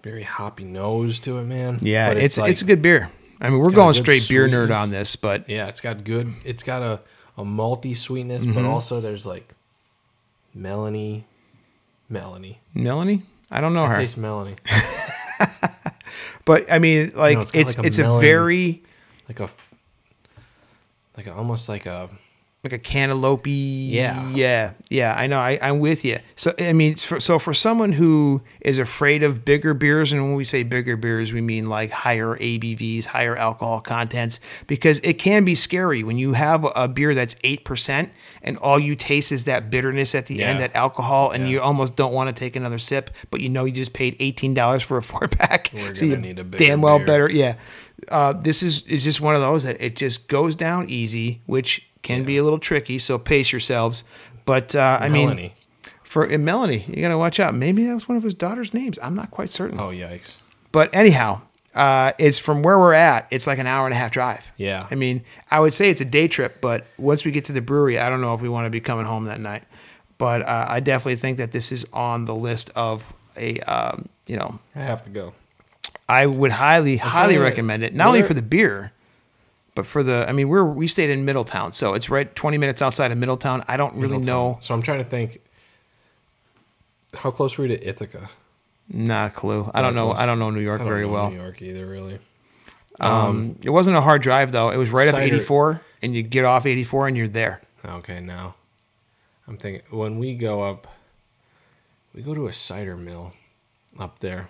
A: very hoppy nose to it, man.
B: Yeah,
A: But
B: it's
A: like-
B: it's a good beer. I mean, we're going straight beer nerd on this, but
A: Yeah, it's got good. It's got a a malty sweetness,
B: Mm-hmm.
A: but also there's like Melanie, Melanie.
B: Melanie, I don't know her,
A: Taste Melanie, [laughs]
B: but I mean, like
A: it's
B: it's it's,
A: like a
B: a,
A: melon-
B: very
A: like a, like almost like a
B: like a cantaloupe.
A: Yeah.
B: yeah, yeah. I know. I, I'm with you. So I mean, for, so for someone who is afraid of bigger beers, and when we say bigger beers, we mean like higher ABVs, higher alcohol contents, because it can be scary when you have a beer that's eight percent and all you taste is that bitterness at the end, that alcohol, and you almost don't want to take another sip, but you know you just paid eighteen dollars for a [laughs] four pack.
A: We're
B: so
A: gonna
B: you
A: need a
B: damn well
A: beer.
B: better. Yeah. Uh, this is is just one of those that it just goes down easy, which can be a little tricky. So pace yourselves. But uh, I mean, for and Melanie, you gotta watch out. Maybe that was one of his daughter's names. I'm not quite certain.
A: oh yikes.
B: But anyhow, uh, it's from where we're at. It's like an hour and a half drive.
A: Yeah.
B: I mean, I would say it's a day trip, but once we get to the brewery, I don't know if we want to be coming home that night. But uh, I definitely think that this is on the list of a, um, you know,
A: I have to go.
B: I would highly, highly recommend it. Not only for the beer, but for the. I mean, we're we stayed in Middletown, so it's right 20 minutes outside of Middletown. I don't really know,
A: So I'm trying to think. How close were we to Ithaca?
B: not a clue. I don't know.
A: close.
B: I don't know New York
A: I don't
B: very
A: know
B: well.
A: New York either, really.
B: Um, it wasn't a hard drive though. It was right up
A: Cider-
B: 84, and you get off 84, and you're there.
A: Okay, now I'm thinking when we go up, we go to a cider mill up there.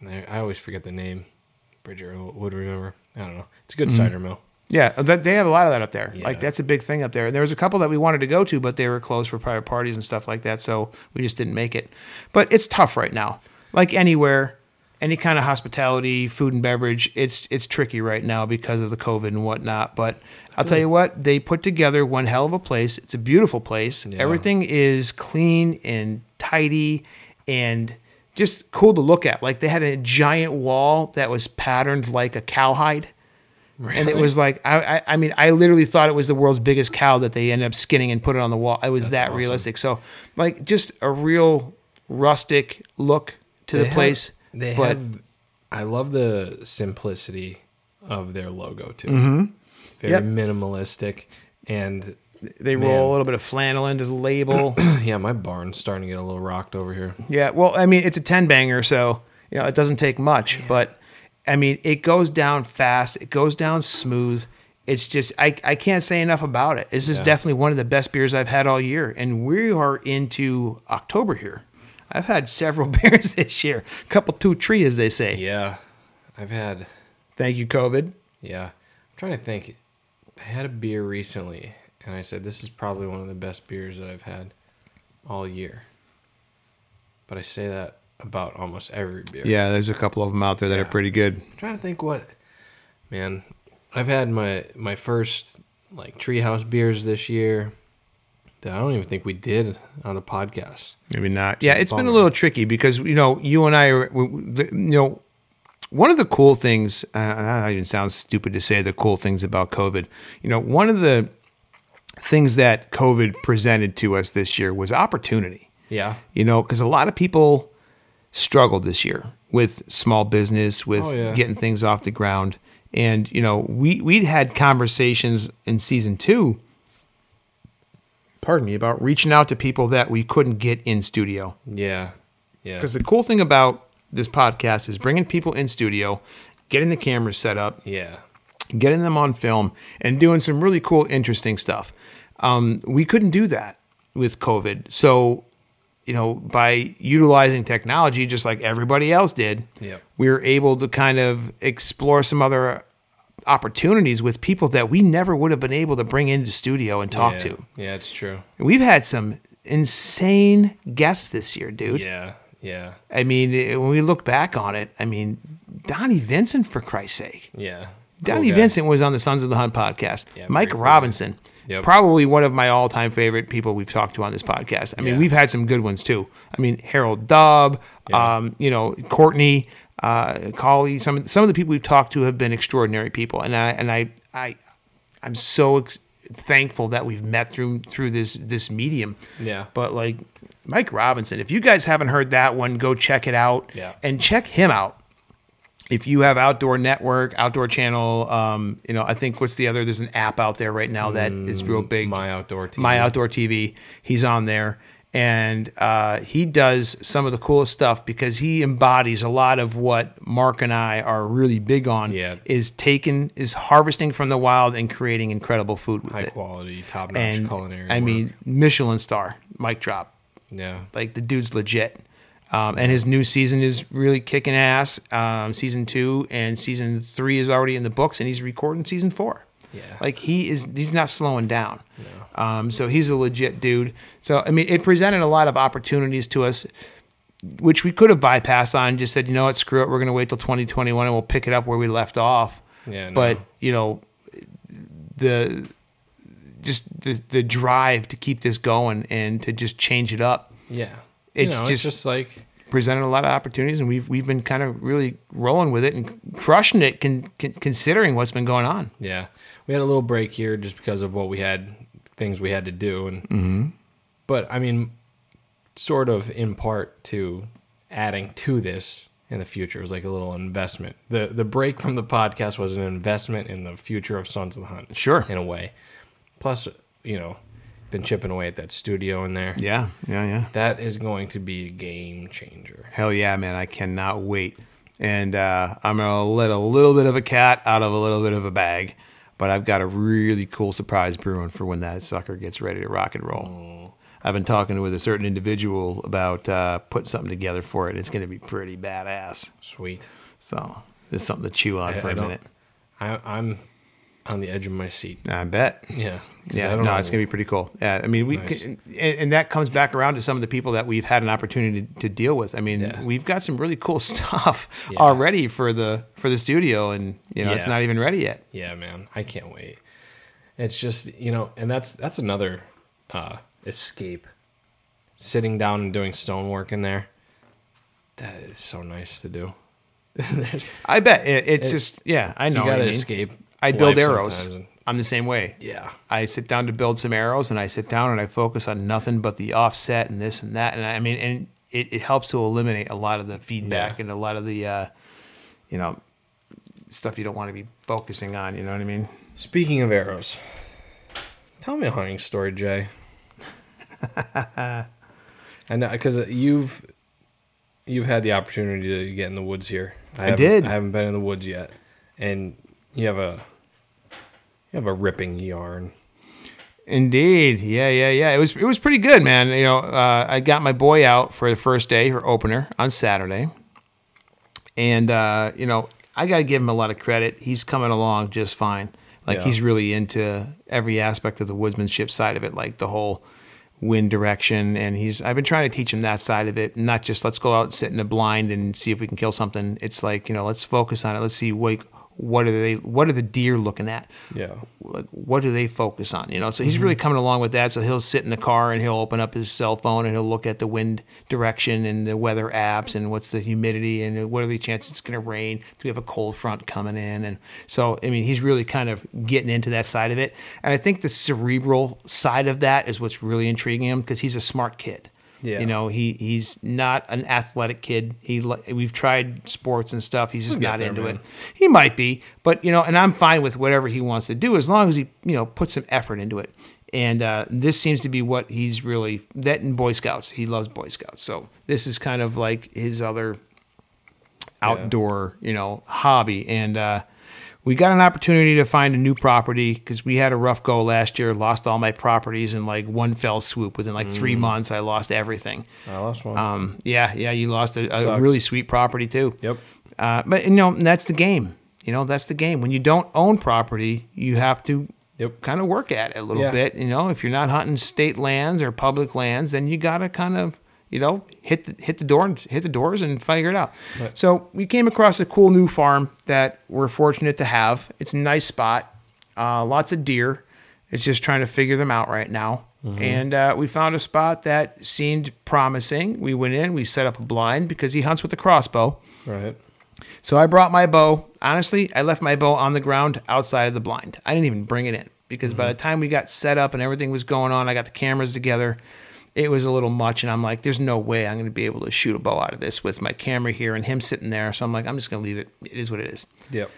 A: And I, I always forget the name. Bridger would remember. I don't know. It's a good cider mill.
B: Yeah, uh, that, they have a lot of that up there. Like that's a big thing up there. And there was a couple that we wanted to go to, but they were closed for private parties and stuff like that, so we just didn't make it. But it's tough right now. Like anywhere, any kind of hospitality, food and beverage, it's it's tricky right now because of the COVID and whatnot. But I'll tell you what, they put together one hell of a place. It's a beautiful place. Everything is clean and tidy and just cool to look at. Like they had a giant wall that was patterned like a cowhide. And it was like I, I I mean I literally thought it was the world's biggest cow that they ended up skinning and put it on the wall. It was that
A: awesome.
B: realistic. So like just a real rustic look to the
A: They had-
B: place.
A: They
B: but
A: had. I love the simplicity of their logo too. Mm-hmm. Very
B: Yep.
A: minimalistic, and
B: they
A: Man.
B: roll a little bit of flannel into the label. [clears throat]
A: yeah, my barn's starting to get a little rocked over here.
B: yeah, well, I mean it's a ten banger, so you know it doesn't take much, but I mean it goes down fast. It goes down smooth. It's just I, I can't say enough about it. This is
A: Yeah.
B: definitely one of the best beers I've had all year, and we are into October here. I've had several [laughs] beers this year, a couple two tree as they say.
A: Yeah, I've had.
B: Thank you, COVID.
A: Yeah, I'm trying to think. I had a beer recently, and I said this is probably one of the best beers that I've had all year. But I say that about almost every beer.
B: Yeah, there's a couple of them out there that are pretty good.
A: I'm trying to think what. Man, I've had my my first like treehouse beers this year that I don't even think we did on the podcast.
B: Maybe not. Yeah, it's been a little tricky because you know you and I are, we- you know, one of the cool things. Uh, that even sounds stupid to say the cool things about COVID. You know, one of the things that COVID presented to us this year was opportunity.
A: Yeah.
B: You know, because a lot of people struggled this year with small business, with
A: Oh, yeah.
B: getting things off the ground, and you know, we we'd had conversations in season two. Pardon me about reaching out to people that we couldn't get in studio.
A: Yeah. Yeah.
B: Because the cool thing about this podcast is bringing people in studio, getting the cameras set up,
A: Yeah.
B: getting them on film, and doing some really cool, interesting stuff. Um, we couldn't do that with COVID. So, you know, by utilizing technology, just like everybody else did,
A: Yep.
B: we were able to kind of explore some other opportunities with people that we never would have been able to bring into studio and talk
A: yeah.
B: to.
A: Yeah, it's true.
B: We've had some insane guests this year, dude.
A: Yeah. Yeah.
B: I mean, eh, when we look back on it, I mean, Donnie Vincent, for Christ's sake.
A: Yeah.
B: Donnie
A: Cool.
B: Vincent was on the Sons of the Hunt podcast.
A: Yeah,
B: Mike
A: very cool
B: Robinson,
A: Yep.
B: probably one of my all time favorite people we've talked to on this podcast. I mean,
A: Yeah.
B: we've had some good ones too. I mean, Harold Dubb,
A: Yeah.
B: um, you know, Courtney, uh, some of, some of the people we've talked to have been extraordinary people. And I, and I, I, I'm so ex- thankful that we've met through, through this, this medium.
A: Yeah.
B: But like Mike Robinson, if you guys haven't heard that one, go check it out.
A: Yeah.
B: And check him out. If you have Outdoor Network, Outdoor Channel, um, you know, I think what's the other? There's an app out there right now that is real big.
A: Mm, My outdoor TV.
B: My Outdoor TV. He's on there. And uh, he does some of the coolest stuff because he embodies a lot of what Mark and I are really big on.
A: Yeah.
B: Is taking is harvesting from the wild and creating incredible food with
A: high
B: it.
A: quality, top notch
B: And
A: culinary.
B: I
A: work.
B: mean, Michelin star, mic drop.
A: yeah.
B: Like the dude's legit. Um, and his new season is really kicking ass. Um, season two and season three is already in the books, and he's recording season four.
A: Yeah.
B: Like he is, he's not slowing down. Um, so he's a legit dude. So I mean, it presented a lot of opportunities to us, which we could have bypassed on. Just said, you know what, screw it, we're going to wait till 2021 and we'll pick it up where we left off.
A: Yeah. no.
B: But you know, the just the the drive to keep this going and to just change it up
A: yeah.
B: It's
A: you know,
B: just-
A: it's just like
B: presented a lot of opportunities, and we've we've been kind of really rolling with it and crushing it, con, con, considering what's been going on.
A: Yeah, we had a little break here just because of what we had, things we had to do, and
B: Mm-hmm.
A: but I mean, sort of in part to adding to this in the future it was like a little investment. the The break from the podcast was an investment in the future of Sons of the Hunt,
B: Sure.
A: in a way. Plus, you know, been chipping away at that studio in there.
B: Yeah, yeah, yeah.
A: That is going to be a game changer.
B: Hell yeah, man! I cannot wait. And uh, I'm gonna let a little bit of a cat out of a little bit of a bag, but I've got a really cool surprise brewing for when that sucker gets ready to rock and roll. I've been talking with a certain individual about uh, putting something together for it. It's gonna be pretty badass.
A: Sweet.
B: So there's something to chew on
A: I-
B: for
A: I
B: a minute.
A: I, I'm on the edge of my seat.
B: I bet.
A: Yeah.
B: Yeah,
A: I
B: no,
A: know.
B: it's gonna be pretty cool. Yeah, I mean, we
A: Nice.
B: can, and, and that comes back around to some of the people that we've had an opportunity to, to deal with. I mean,
A: Yeah.
B: we've got some really cool [laughs] stuff
A: Yeah.
B: already for the for the studio, and you know, it's not even ready yet.
A: Yeah, man, I can't wait. It's just you know, and that's that's another uh, escape. Sitting down and doing stonework in there. That is so nice to do. [laughs]
B: I bet it, it's
A: It-
B: just yeah. I know. what
A: gotta escape.
B: I build arrows.
A: sometimes
B: I'm the same way.
A: Yeah.
B: I sit down to build some arrows, and I sit down and I focus on nothing but the offset and this and that. And I mean, and it, it helps to eliminate a lot of the feedback
A: Yeah.
B: and a lot of the, uh, you know, stuff you don't want to be focusing on. You know what I mean?
A: Speaking of arrows, tell me a hunting story, Jay. [laughs] I know because you've you've had the opportunity to get in the woods here. I, haven't-
B: did.
A: I haven't been in the woods yet, and you have a you have a ripping yarn.
B: Indeed, yeah, yeah, yeah. It was it was pretty good, man. You know, uh, I got my boy out for the first day for opener on Saturday, and uh, you know I got to give him a lot of credit. He's coming along just fine. Like
A: Yeah.
B: he's really into every aspect of the woodsmanship side of it, like the whole wind direction. And he's I've been trying to teach him that side of it, not just let's go out and sit in a blind and see if we can kill something. It's like you know let's focus on it. Let's see what what are they what are the deer looking at?
A: Yeah,
B: like what do they focus on you know? So he's mm-hmm. really coming along with that. So he'll sit in the car and he'll open up his cell phone and he'll look at the wind direction and the weather apps and what's the humidity and what are the chances it's going to rain? Do we have a cold front coming in? And so i mean he's really kind of getting into that side of it. And i think the cerebral side of that is what's really intriguing him because he's a smart kid
A: Yeah.
B: you know he he's not an athletic kid he we've tried sports and stuff he's just not
A: there,
B: into
A: man.
B: it he might be, but you know, and I'm fine with whatever he wants to do as long as he, you know, puts some effort into it. And uh, this seems to be what he's really that in Boy Scouts. He loves Boy Scouts, so this is kind of like his other outdoor, you know, hobby. And uh, we got an opportunity to find a new property because we had a rough go last year. Lost all my properties in like one fell swoop. Within like
A: Mm.
B: three months, I lost everything.
A: I lost one.
B: Um, yeah, yeah, you lost a, a really sweet property too.
A: yep.
B: Uh, but you know that's the game. You know that's the game. When you don't own property, you have to
A: Yep.
B: kind of work at it a little
A: Yeah.
B: bit. You know, if you're not hunting state lands or public lands, then you gotta kind of you know hit the hit the door and hit the doors and figure it out.
A: Right.
B: So we came across a cool new farm that we're fortunate to have. It's a nice spot. Uh, lots of deer. It's just trying to figure them out right now. And uh, we found a spot that seemed promising. We went in, we set up a blind because he hunts with a crossbow.
A: Right.
B: So I brought my bow. Honestly, I left my bow on the ground outside of the blind. I didn't even bring it in because by the time we got set up and everything was going on, I got the cameras together. It was a little much, and I'm like, "There's no way I'm going to be able to shoot a bow out of this with my camera here and him sitting there." So I'm like, "I'm just going to leave it. It is what it is."
A: Yep.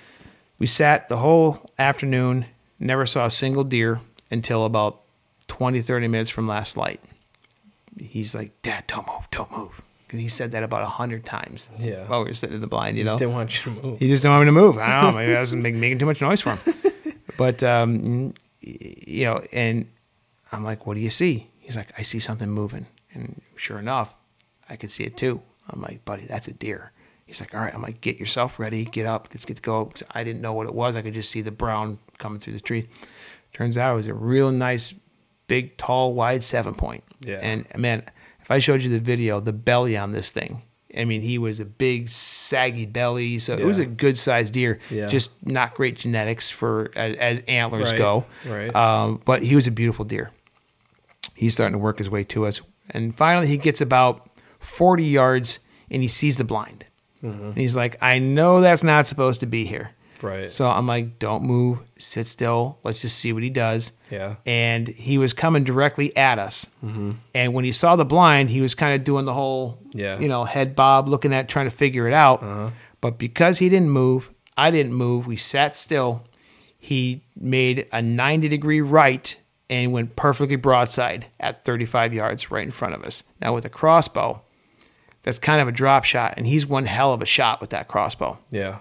B: We sat the whole afternoon, never saw a single deer until about 20, 30 minutes from last light. He's like, Dad, don't move, don't move. Because he said that about a hundred times
A: Yeah.
B: while we were sitting in the blind, you know?
A: Just didn't want you to move.
B: He just didn't want me to move. I don't know. Maybe I was [laughs] making, making too much noise for him. [laughs] But, um, you know, and I'm like, what do you see? He's like, I see something moving. And sure enough, I could see it too. I'm like, buddy, that's a deer. He's like, all right. I'm like, get yourself ready. Get up. Let's get to go. I didn't know what it was. I could just see the brown coming through the tree. Turns out it was a real nice, big, tall, wide seven point.
A: Yeah.
B: And man, if I showed you the video, the belly on this thing, I mean, he was a big, saggy belly. So it was a good sized deer.
A: Yeah.
B: Just not great genetics for as, as antlers
A: Right,
B: go.
A: right.
B: Um, but he was a beautiful deer. He's starting to work his way to us. And finally, he gets about 40 yards and he sees the blind.
A: Mm-hmm.
B: And he's like, I know that's not supposed to be here.
A: Right.
B: So I'm like, don't move, sit still. Let's just see what he does.
A: Yeah.
B: And he was coming directly at us. And when he saw the blind, he was kind of doing the whole,
A: Yeah.
B: you know, head bob, looking at, trying to figure it out. But because he didn't move, I didn't move. We sat still. He made a 90 degree right and went perfectly broadside at 35 yards right in front of us. Now, with a crossbow, that's kind of a drop shot, and he's one hell of a shot with that crossbow.
A: Yeah.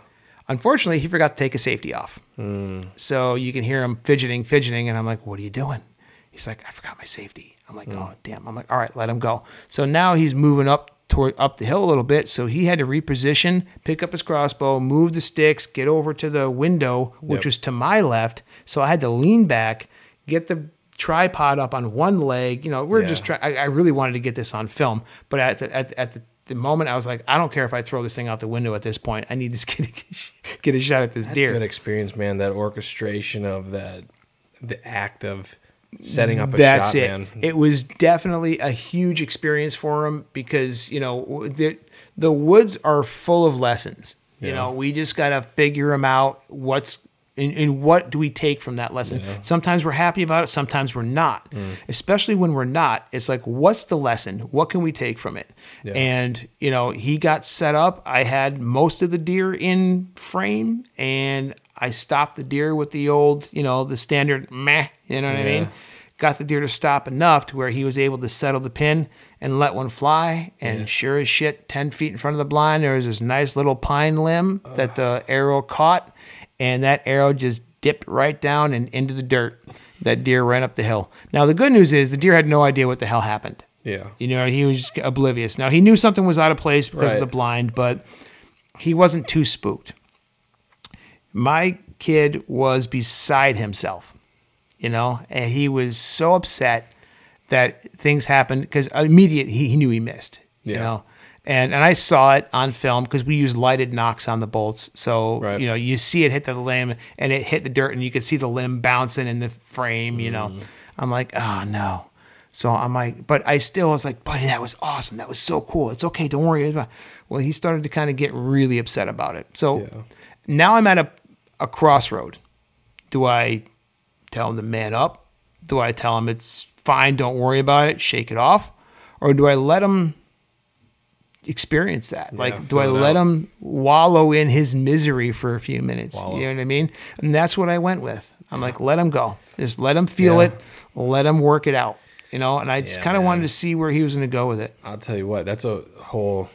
B: Unfortunately, he forgot to take his safety off.
A: Hmm.
B: So you can hear him fidgeting, fidgeting, and I'm like, "What are you doing?" He's like, "I forgot my safety." I'm like, "Oh, damn!" I'm like, "All right, let him go." So now he's moving up toward up the hill a little bit, so he had to reposition, pick up his crossbow, move the sticks, get over to the window, which
A: Yep.
B: was to my left. So I had to lean back, get the tripod up on one leg. You know, we're
A: Yeah.
B: just trying. I, really wanted to get this on film, but at the, at, at the, the moment, I was like, I don't care if I throw this thing out the window at this point. I need this kid to [laughs] get a shot at this
A: That's
B: deer.
A: good experience, man. That orchestration of that, the act of setting up a
B: That's
A: shot,
B: it.
A: man.
B: It was definitely a huge experience for him because you know the the woods are full of lessons. You
A: Yeah.
B: know, we just got to figure them out. What's and, and what do we take from that lesson? Sometimes we're happy about it. Sometimes we're not.
A: Mm.
B: Especially when we're not, it's like, what's the lesson? What can we take from it?
A: Yeah.
B: And you know, he got set up. I had most of the deer in frame, and I stopped the deer with the old, you know, the standard meh. You know what I mean? got the deer to stop enough to where he was able to settle the pin and let one fly. And sure as shit, 10 feet in front of the blind, there was this nice little pine limb that the arrow caught. And that arrow just dipped right down and into the dirt. That deer ran up the hill. Now, the good news is the deer had no idea what the hell happened.
A: yeah.
B: You know, he was oblivious. Now, he knew something was out of place because of the blind, but he wasn't too spooked. My kid was beside himself, you know, and he was so upset that things happened because immediate he, he knew he missed, you
A: Yeah.
B: know. And, and I saw it on film because we use lighted nocks on the bolts. So,
A: Right.
B: you know, you see it hit the limb and it hit the dirt and you could see the limb bouncing in the frame, you know. Mm. I'm like, oh no. So I'm like, but I still was like, buddy, that was awesome. That was so cool. It's okay. Don't worry about Well, he started to kind of get really upset about it. So
A: Yeah.
B: now I'm at a, a crossroad. Do I tell him to man up? Do I tell him it's fine, don't worry about it, shake it off? Or do I let him experience that? like, do I let
A: out.
B: him wallow in his misery for a few minutes?
A: Wallow.
B: You know what I mean? And that's what I went with. I'm like, let him go. Just let him feel
A: Yeah.
B: it. Let him work it out. You know, and I just
A: Yeah,
B: kind of wanted to see where he was going to go with it.
A: I'll tell you what, that's a whole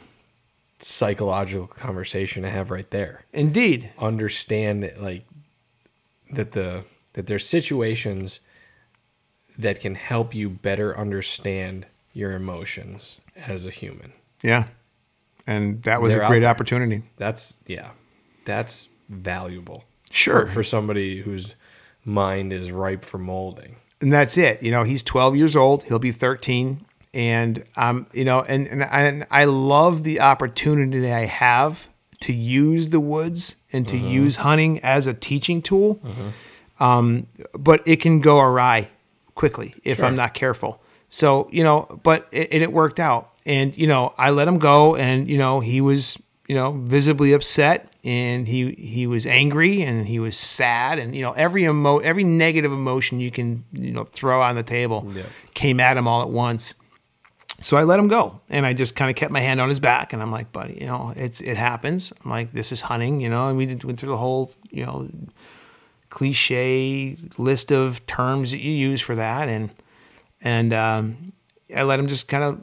A: psychological conversation to have right there.
B: Indeed.
A: Understand that, like that the that there's situations that can help you better understand your emotions as a human.
B: Yeah. And that was
A: They're
B: a great opportunity.
A: That's yeah. That's valuable.
B: Sure.
A: For, for somebody whose mind is ripe for molding.
B: and that's it. You know, he's 12 years old. He'll be 13. And um, you know, and and I, and I love the opportunity I have to use the woods and to use hunting as a teaching tool. Um, but it can go awry quickly if
A: Sure.
B: I'm not careful. So you know, but it, it worked out, and you know, I let him go, and you know, he was you know visibly upset, and he he was angry, and he was sad, and you know, every emo every negative emotion you can you know throw on the table
A: Yeah.
B: came at him all at once. So I let him go, and I just kind of kept my hand on his back, and I'm like, buddy, you know, it's it happens. I'm like, this is hunting, you know, and we did, went through the whole, you know, cliche list of terms that you use for that, and and um, I let him just kind of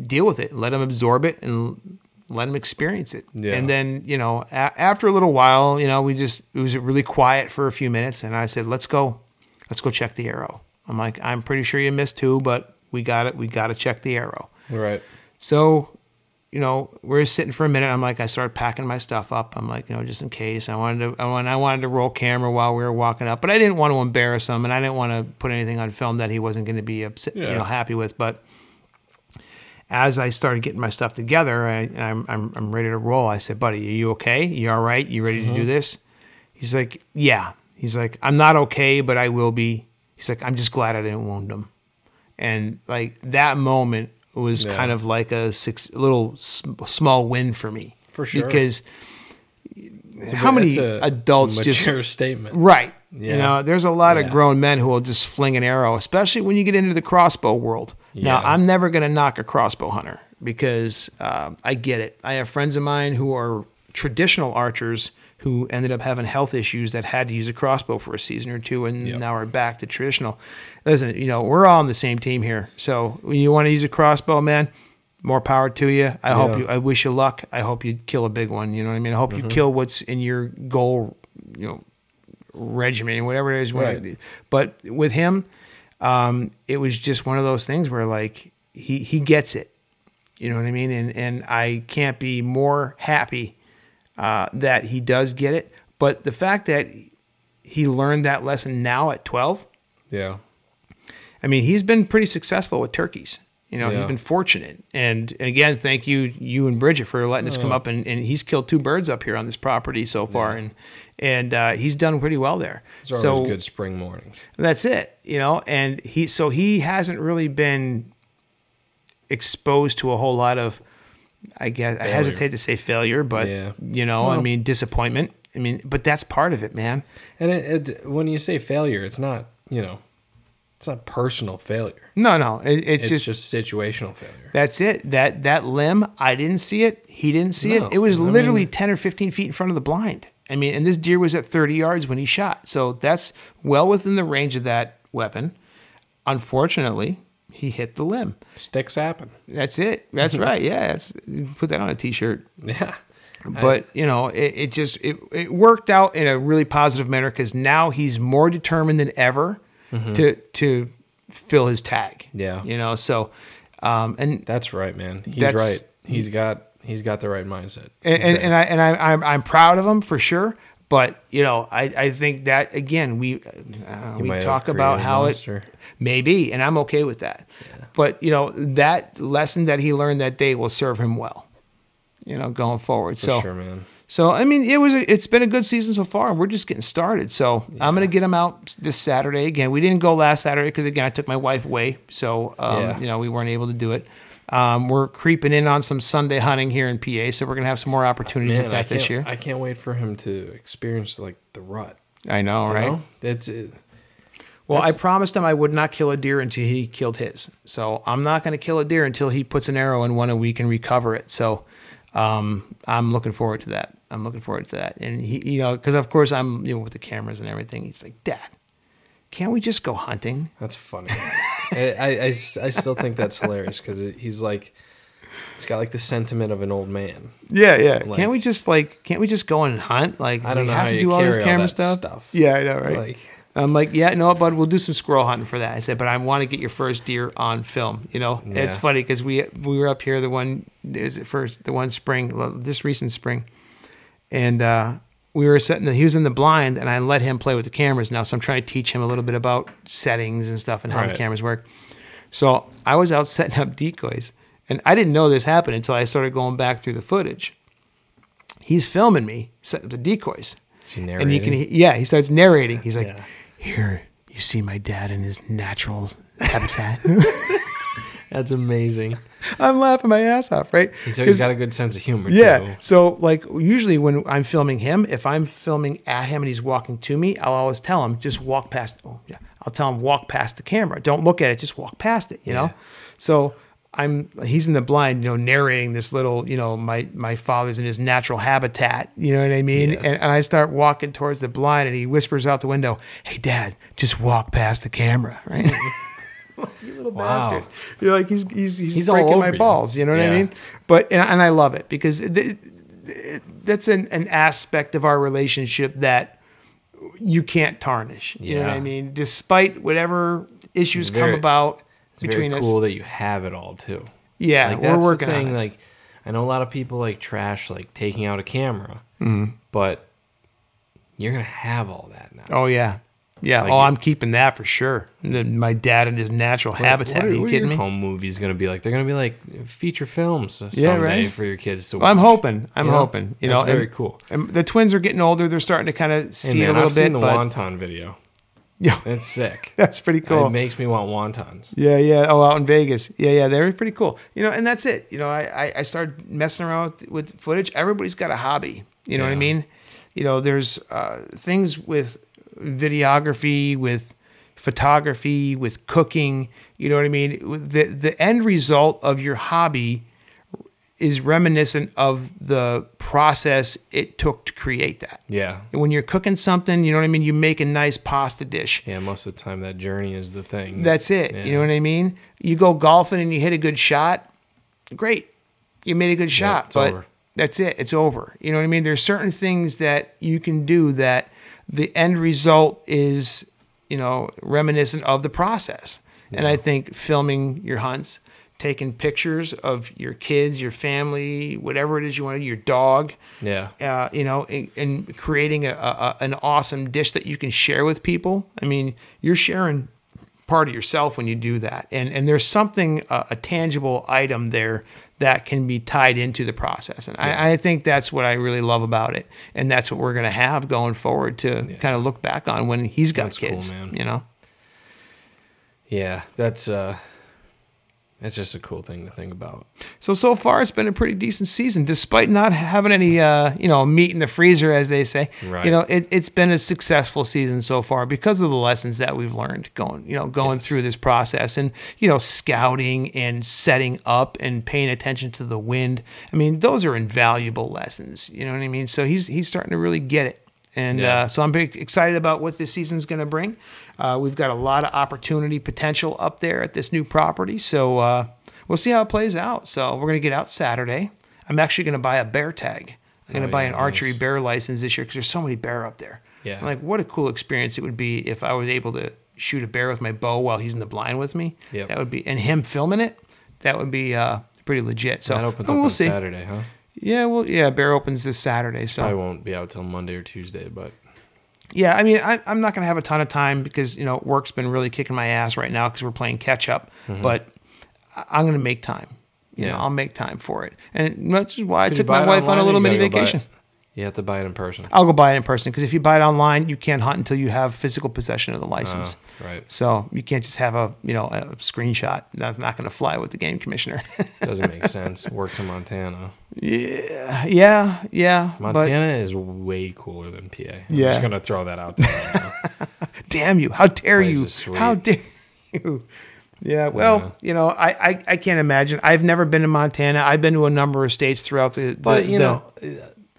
B: deal with it, let him absorb it, and let him experience it.
A: Yeah.
B: And then you know, a- after a little while, you know, we just it was really quiet for a few minutes, and I said, let's go, let's go check the arrow. I'm like, I'm pretty sure you missed two, but we got it. We got to check the arrow.
A: Right.
B: So, you know, we're sitting for a minute. I'm like, I started packing my stuff up. I'm like, you know, just in case. I wanted to, I wanted, I wanted to roll camera while we were walking up, but I didn't want to embarrass him, and I didn't want to put anything on film that he wasn't going to be upset, you know, happy with. But as I started getting my stuff together, I, I'm, I'm, I'm ready to roll. I said, buddy, are you okay? You all right? You ready to do mm-hmm. this? He's like, yeah. He's like, I'm not okay, but I will be. He's like, I'm just glad I didn't wound him. And like that moment was
A: Yeah.
B: kind of like a six, a little small win for me.
A: For sure.
B: Because how many
A: a
B: adults just [laughs]
A: statement?
B: Right. You know, there's a lot of grown men who will just fling an arrow, especially when you get into the crossbow world. Now, I'm never going to knock a crossbow hunter because um, I get it. I have friends of mine who are traditional archers who ended up having health issues that had to use a crossbow for a season or two and
A: Yep.
B: now are back to traditional. Listen, you know, we're all on the same team here. So when you want to use a crossbow, man, more power to you. I hope you, I wish you luck. I hope you kill a big one. You know what I mean? I hope
A: Mm-hmm.
B: you kill what's in your goal, you know, regimen, whatever it is.
A: Right.
B: But with him, um, it was just one of those things where like he he gets it. You know what I mean? And and I can't be more happy uh, that he does get it. But the fact that he learned that lesson now at 12,
A: Yeah.
B: I mean, he's been pretty successful with turkeys. You know, he's been fortunate. And, again, thank you, you and Bridget, for letting us come
A: Oh.
B: up and, and he's killed two birds up here on this property so far, and and uh, he's done pretty well there.
A: Those
B: so
A: always good spring mornings.
B: that's it, you know. And he so he hasn't really been exposed to a whole lot of, I guess I hesitate to say failure, but
A: Yeah.
B: you know, I mean disappointment. I mean, but that's part of it, man.
A: And it, it, when you say failure, it's not, you know, it's not personal failure.
B: No, no, it, it's,
A: It's
B: just
A: just, situational failure.
B: That's it. That that limb, I didn't see it. He didn't see
A: No,
B: it. It was
A: I mean-
B: literally ten or fifteen feet in front of the blind. I mean, and this deer was at thirty yards when he shot. So that's well within the range of that weapon. Unfortunately, he hit the limb.
A: Sticks happen.
B: That's it. That's [laughs] right. Yeah, that's put that on a t-shirt.
A: Yeah.
B: But you know, it, it just it, it worked out in a really positive manner because now he's more determined than ever to to fill his tag.
A: Mm-hmm. Yeah.
B: you know. So, um, and
A: That's right, man. He's
B: That's-
A: right. He's got he's got the right mindset.
B: and, and, and I and I, I'm I'm proud of him for sure. But you know, I, I think that again we uh, we talk about how
A: monster.
B: it maybe, and I'm okay with that. But you know, that lesson that he learned that day will serve him well. You know, going forward.
A: For
B: so
A: sure, man.
B: so I mean, it was a, it's been a good season so far, and we're just getting started. So I'm gonna get him out this Saturday again. We didn't go last Saturday because again I took my wife away, so um,
A: Yeah.
B: you know we weren't able to do it. Um, we're creeping in on some Sunday hunting here in PA, so we're gonna have some more opportunities
A: Man,
B: at that this year.
A: I can't wait for him to experience like the rut.
B: I know,
A: you
B: right?
A: know? It's it,
B: Well, I promised him I would not kill a deer until he killed his. So I'm not going to kill a deer until he puts an arrow in one and we can recover it. So um, I'm looking forward to that. I'm looking forward to that. And he, you know, because of course I'm, you know, with the cameras and everything. He's like, Dad, can't we just go hunting?
A: that's funny. [laughs] I, I, I still think that's hilarious because he's like he's got like the sentiment of an old man.
B: Yeah, yeah.
A: Like-
B: can't we just like, can't we just go and hunt? Like,
A: I
B: do
A: don't know
B: have
A: how
B: to do all this
A: carry all
B: camera stuff?
A: stuff.
B: Yeah, I know, right?
A: Like
B: I'm like, yeah, no, bud, we'll do some squirrel hunting for that. I said, but I want to get your first deer on film. You know, And it's funny because we we were up here the one is it first the one spring well, this recent spring, and uh, we were setting. The, he was in the blind, and I let him play with the cameras now. So I'm trying to teach him a little bit about settings and stuff and how the cameras work. So I was out [laughs] setting up decoys, and I didn't know this happened until I started going back through the footage. He's filming me setting up the decoys. And you can, yeah, he starts narrating. He's like,
A: Yeah.
B: "Here, you see my dad in his natural habitat." [laughs]
A: That's amazing.
B: I'm laughing my ass off, right?
A: He's always got a good sense of humor.
B: yeah.
A: Too.
B: So like usually when I'm filming him, if I'm filming at him and he's walking to me, I'll always tell him just walk past. Oh yeah, I'll tell him walk past the camera. Don't look at it. Just walk past it. You know. So I'm he's in the blind, you know, narrating this little, you know, my my father's in his natural habitat. You know what I mean?
A: Yes.
B: And, and I start walking towards the blind, and he whispers out the window, "Hey, Dad, just walk past the camera." Right. [laughs] [laughs] you little
A: Wow.
B: bastard. You're like he's he's he's,
A: He's
B: breaking my
A: you.
B: balls. You know what I mean? But and, and I love it because th- th- that's an, an aspect of our relationship that you can't tarnish. You know what I mean? Despite whatever issues come about between
A: very
B: us.
A: cool that you have it all too.
B: Yeah,
A: like
B: we're working
A: thing.
B: on it.
A: Like I know a lot of people like trash like taking out a camera,
B: Mm-hmm.
A: but you're gonna have all that now.
B: Oh yeah, yeah.
A: Like
B: oh, I'm keeping that for sure. Then My dad in his natural habitat.
A: What
B: are, you
A: what
B: kidding
A: your
B: me?
A: home movies gonna be like? They're gonna be like feature films someday
B: Yeah, right.
A: for your kids to.
B: Well, I'm hoping. I'm
A: You know?
B: hoping. You know,
A: That's very
B: and-
A: cool.
B: and the twins are getting older. They're starting to kind of see
A: Hey
B: it a
A: man,
B: little
A: I've
B: bit.
A: seen the
B: but
A: wonton video. [laughs]
B: Yeah.
A: that's sick. [laughs]
B: that's pretty cool.
A: It makes me want wontons.
B: Yeah, yeah. Oh, out in Vegas. Yeah, yeah. They were pretty cool. You know, and that's it. You know, I, I, I started messing around with, with footage. Everybody's got a hobby. You know what I mean? You know, there's uh, things with videography, with photography, with cooking. You know what I mean? The the end result of your hobby is reminiscent of the process it took to create that.
A: Yeah.
B: And when you're cooking something, you know what I mean? You make a nice pasta dish.
A: Yeah, most of the time that journey is the thing.
B: That's it.
A: Yeah.
B: You know what I mean? You go golfing and you hit a good shot. Great. You made a good shot,
A: it's
B: but
A: over.
B: that's it. It's over. You know what I mean? There's certain things that you can do that the end result is, you know, reminiscent of the process. And I think filming your hunts, taking pictures of your kids, your family, whatever it is you want, your dog,
A: Yeah.
B: uh, you know, and, and creating a, a, an awesome dish that you can share with people. I mean, you're sharing part of yourself when you do that, and and there's something uh, a tangible item there that can be tied into the process, and I, I think that's what I really love about it, and that's what we're gonna have going forward to kind of look back on when he's got
A: That's cool,
B: kids,
A: man.
B: you know.
A: Yeah. That's uh that's just a cool thing to think about.
B: So so far, it's been a pretty decent season, despite not having any, uh, you know, meat in the freezer, as they say.
A: Right.
B: You know, it, it's been a successful season so far because of the lessons that we've learned going, you know, going through this process, and you know, scouting and setting up and paying attention to the wind. I mean, those are invaluable lessons. You know what I mean? So he's he's starting to really get it. And
A: Yeah.
B: uh, so I'm big excited about what this season's going to bring. Uh, we've got a lot of opportunity potential up there at this new property. So uh, we'll see how it plays out. So we're going to get out Saturday. I'm actually going to buy a bear tag. I'm going to
A: Oh,
B: buy
A: yeah,
B: an archery bear license this year because there's so many bear up there.
A: Yeah.
B: I'm like, what a cool experience it would be if I was able to shoot a bear with my bow while he's in the blind with me.
A: Yep.
B: That would be, and him filming it, that would be uh, pretty legit. So
A: that opens up
B: we'll
A: on
B: see.
A: Saturday, huh?
B: Yeah, well, yeah, bear opens this Saturday. So
A: I won't be out till Monday or Tuesday, but
B: yeah, I mean, I, I'm not going to have a ton of time because, you know, work's been really kicking my ass right now because we're playing catch up. But I- I'm going to make time. You know,
A: Mm-hmm.
B: I'll make time for it. And that's just why I
A: Could you
B: took my wife on a little mini
A: gotta go buy it?
B: vacation.
A: you have to buy it in person.
B: I'll go buy it in person because if you buy it online, you can't hunt until you have physical possession of the license.
A: Oh, right.
B: So you can't just have a, you know, a screenshot. That's not going to fly with the game commissioner. [laughs]
A: Doesn't make sense. Works in Montana.
B: Yeah, yeah, yeah.
A: Montana is way cooler than PA. I'm
B: Yeah.
A: just gonna throw that out there. [laughs]
B: damn you! How dare you? How dare you? Yeah, well,
A: Yeah.
B: you know, I, I I can't imagine. I've never been to Montana. I've been to a number of states throughout the. the
A: But you
B: the-
A: know, uh,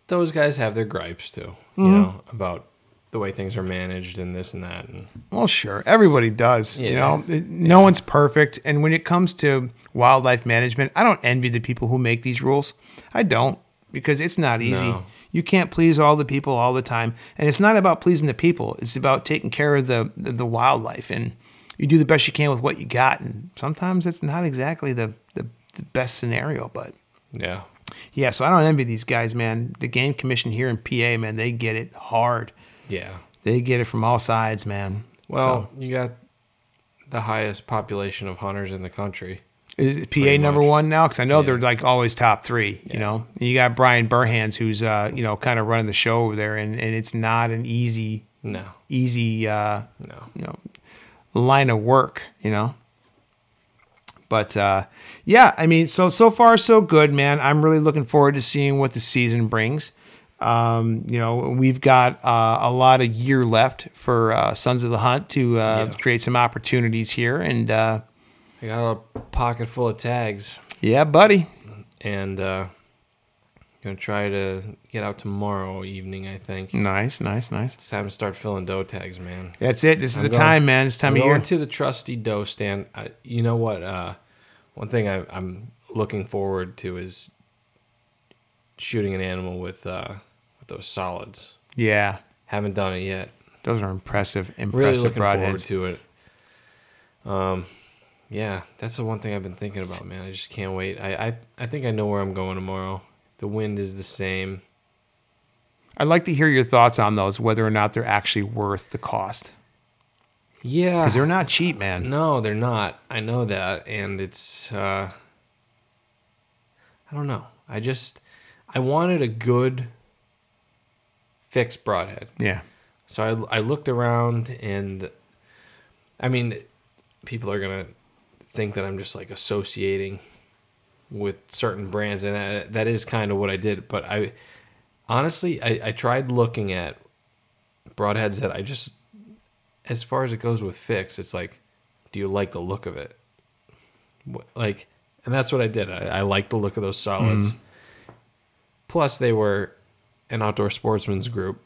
A: those guys have their gripes too. You
B: Mm-hmm.
A: know about the way things are managed and this and that. And
B: well, sure, everybody does. You know, no one's perfect, and when it comes to wildlife management, I don't envy the people who make these rules. I don't because it's not easy.
A: No.
B: You can't please all the people all the time, and it's not about pleasing the people. It's about taking care of the the, wildlife, and you do the best you can with what you got. And sometimes it's not exactly the the, the best scenario, but.
A: yeah,
B: Yeah, so I don't envy these guys, man. The game commission here in PA, man, they get it hard.
A: yeah.
B: They get it from all sides, man.
A: Well, you got the highest population of hunters in the country.
B: Is PA number
A: much.
B: one now? Because I know
A: Yeah.
B: they're like always top three. You know, and you got Bryan Burhans, who's uh, you know, kind of running the show over there, and, and it's not an easy,
A: No,
B: easy, uh,
A: no.
B: you know, line of work. You know. But uh, yeah, I mean, so so far so good, man. I'm really looking forward to seeing what the season brings. Um, you know, we've got uh, a lot of year left for uh, Sons of the Hunt to uh,
A: Yeah.
B: create some opportunities here, and uh,
A: I got a pocket full of tags,
B: yeah, buddy.
A: and uh, gonna try to get out tomorrow evening. I think
B: Nice, nice, nice.
A: it's time to start filling doe tags, man.
B: That's it. This is
A: I'm
B: the
A: going-
B: time, man. It's time
A: I'm
B: of year.
A: going to the trusty doe stand. I, you know what? Uh, one thing I, I'm looking forward to is shooting an animal with uh, with those solids.
B: yeah,
A: Haven't done it yet.
B: those are impressive, impressive Really
A: looking forward to it. Um, yeah, that's the one thing I've been thinking about, man. I just can't wait. I, I I think I know where I'm going tomorrow. The wind is the same.
B: I'd like to hear your thoughts on those, whether or not they're actually worth the cost,
A: Yeah,
B: because they're not cheap, man.
A: No, they're not. I know that, and it's. Uh, I don't know. I just I wanted a good fixed broadhead,
B: Yeah,
A: so I I looked around, and I mean, people are gonna think that I'm just like associating with certain brands, and that, that is kind of what I did. But I honestly, I, I tried looking at broadheads that I just, as far as it goes with fix, it's like, do you like the look of it? Like, and that's what I did. I, I liked the look of those solids. Mm-hmm. Plus, they were an outdoor sportsman's group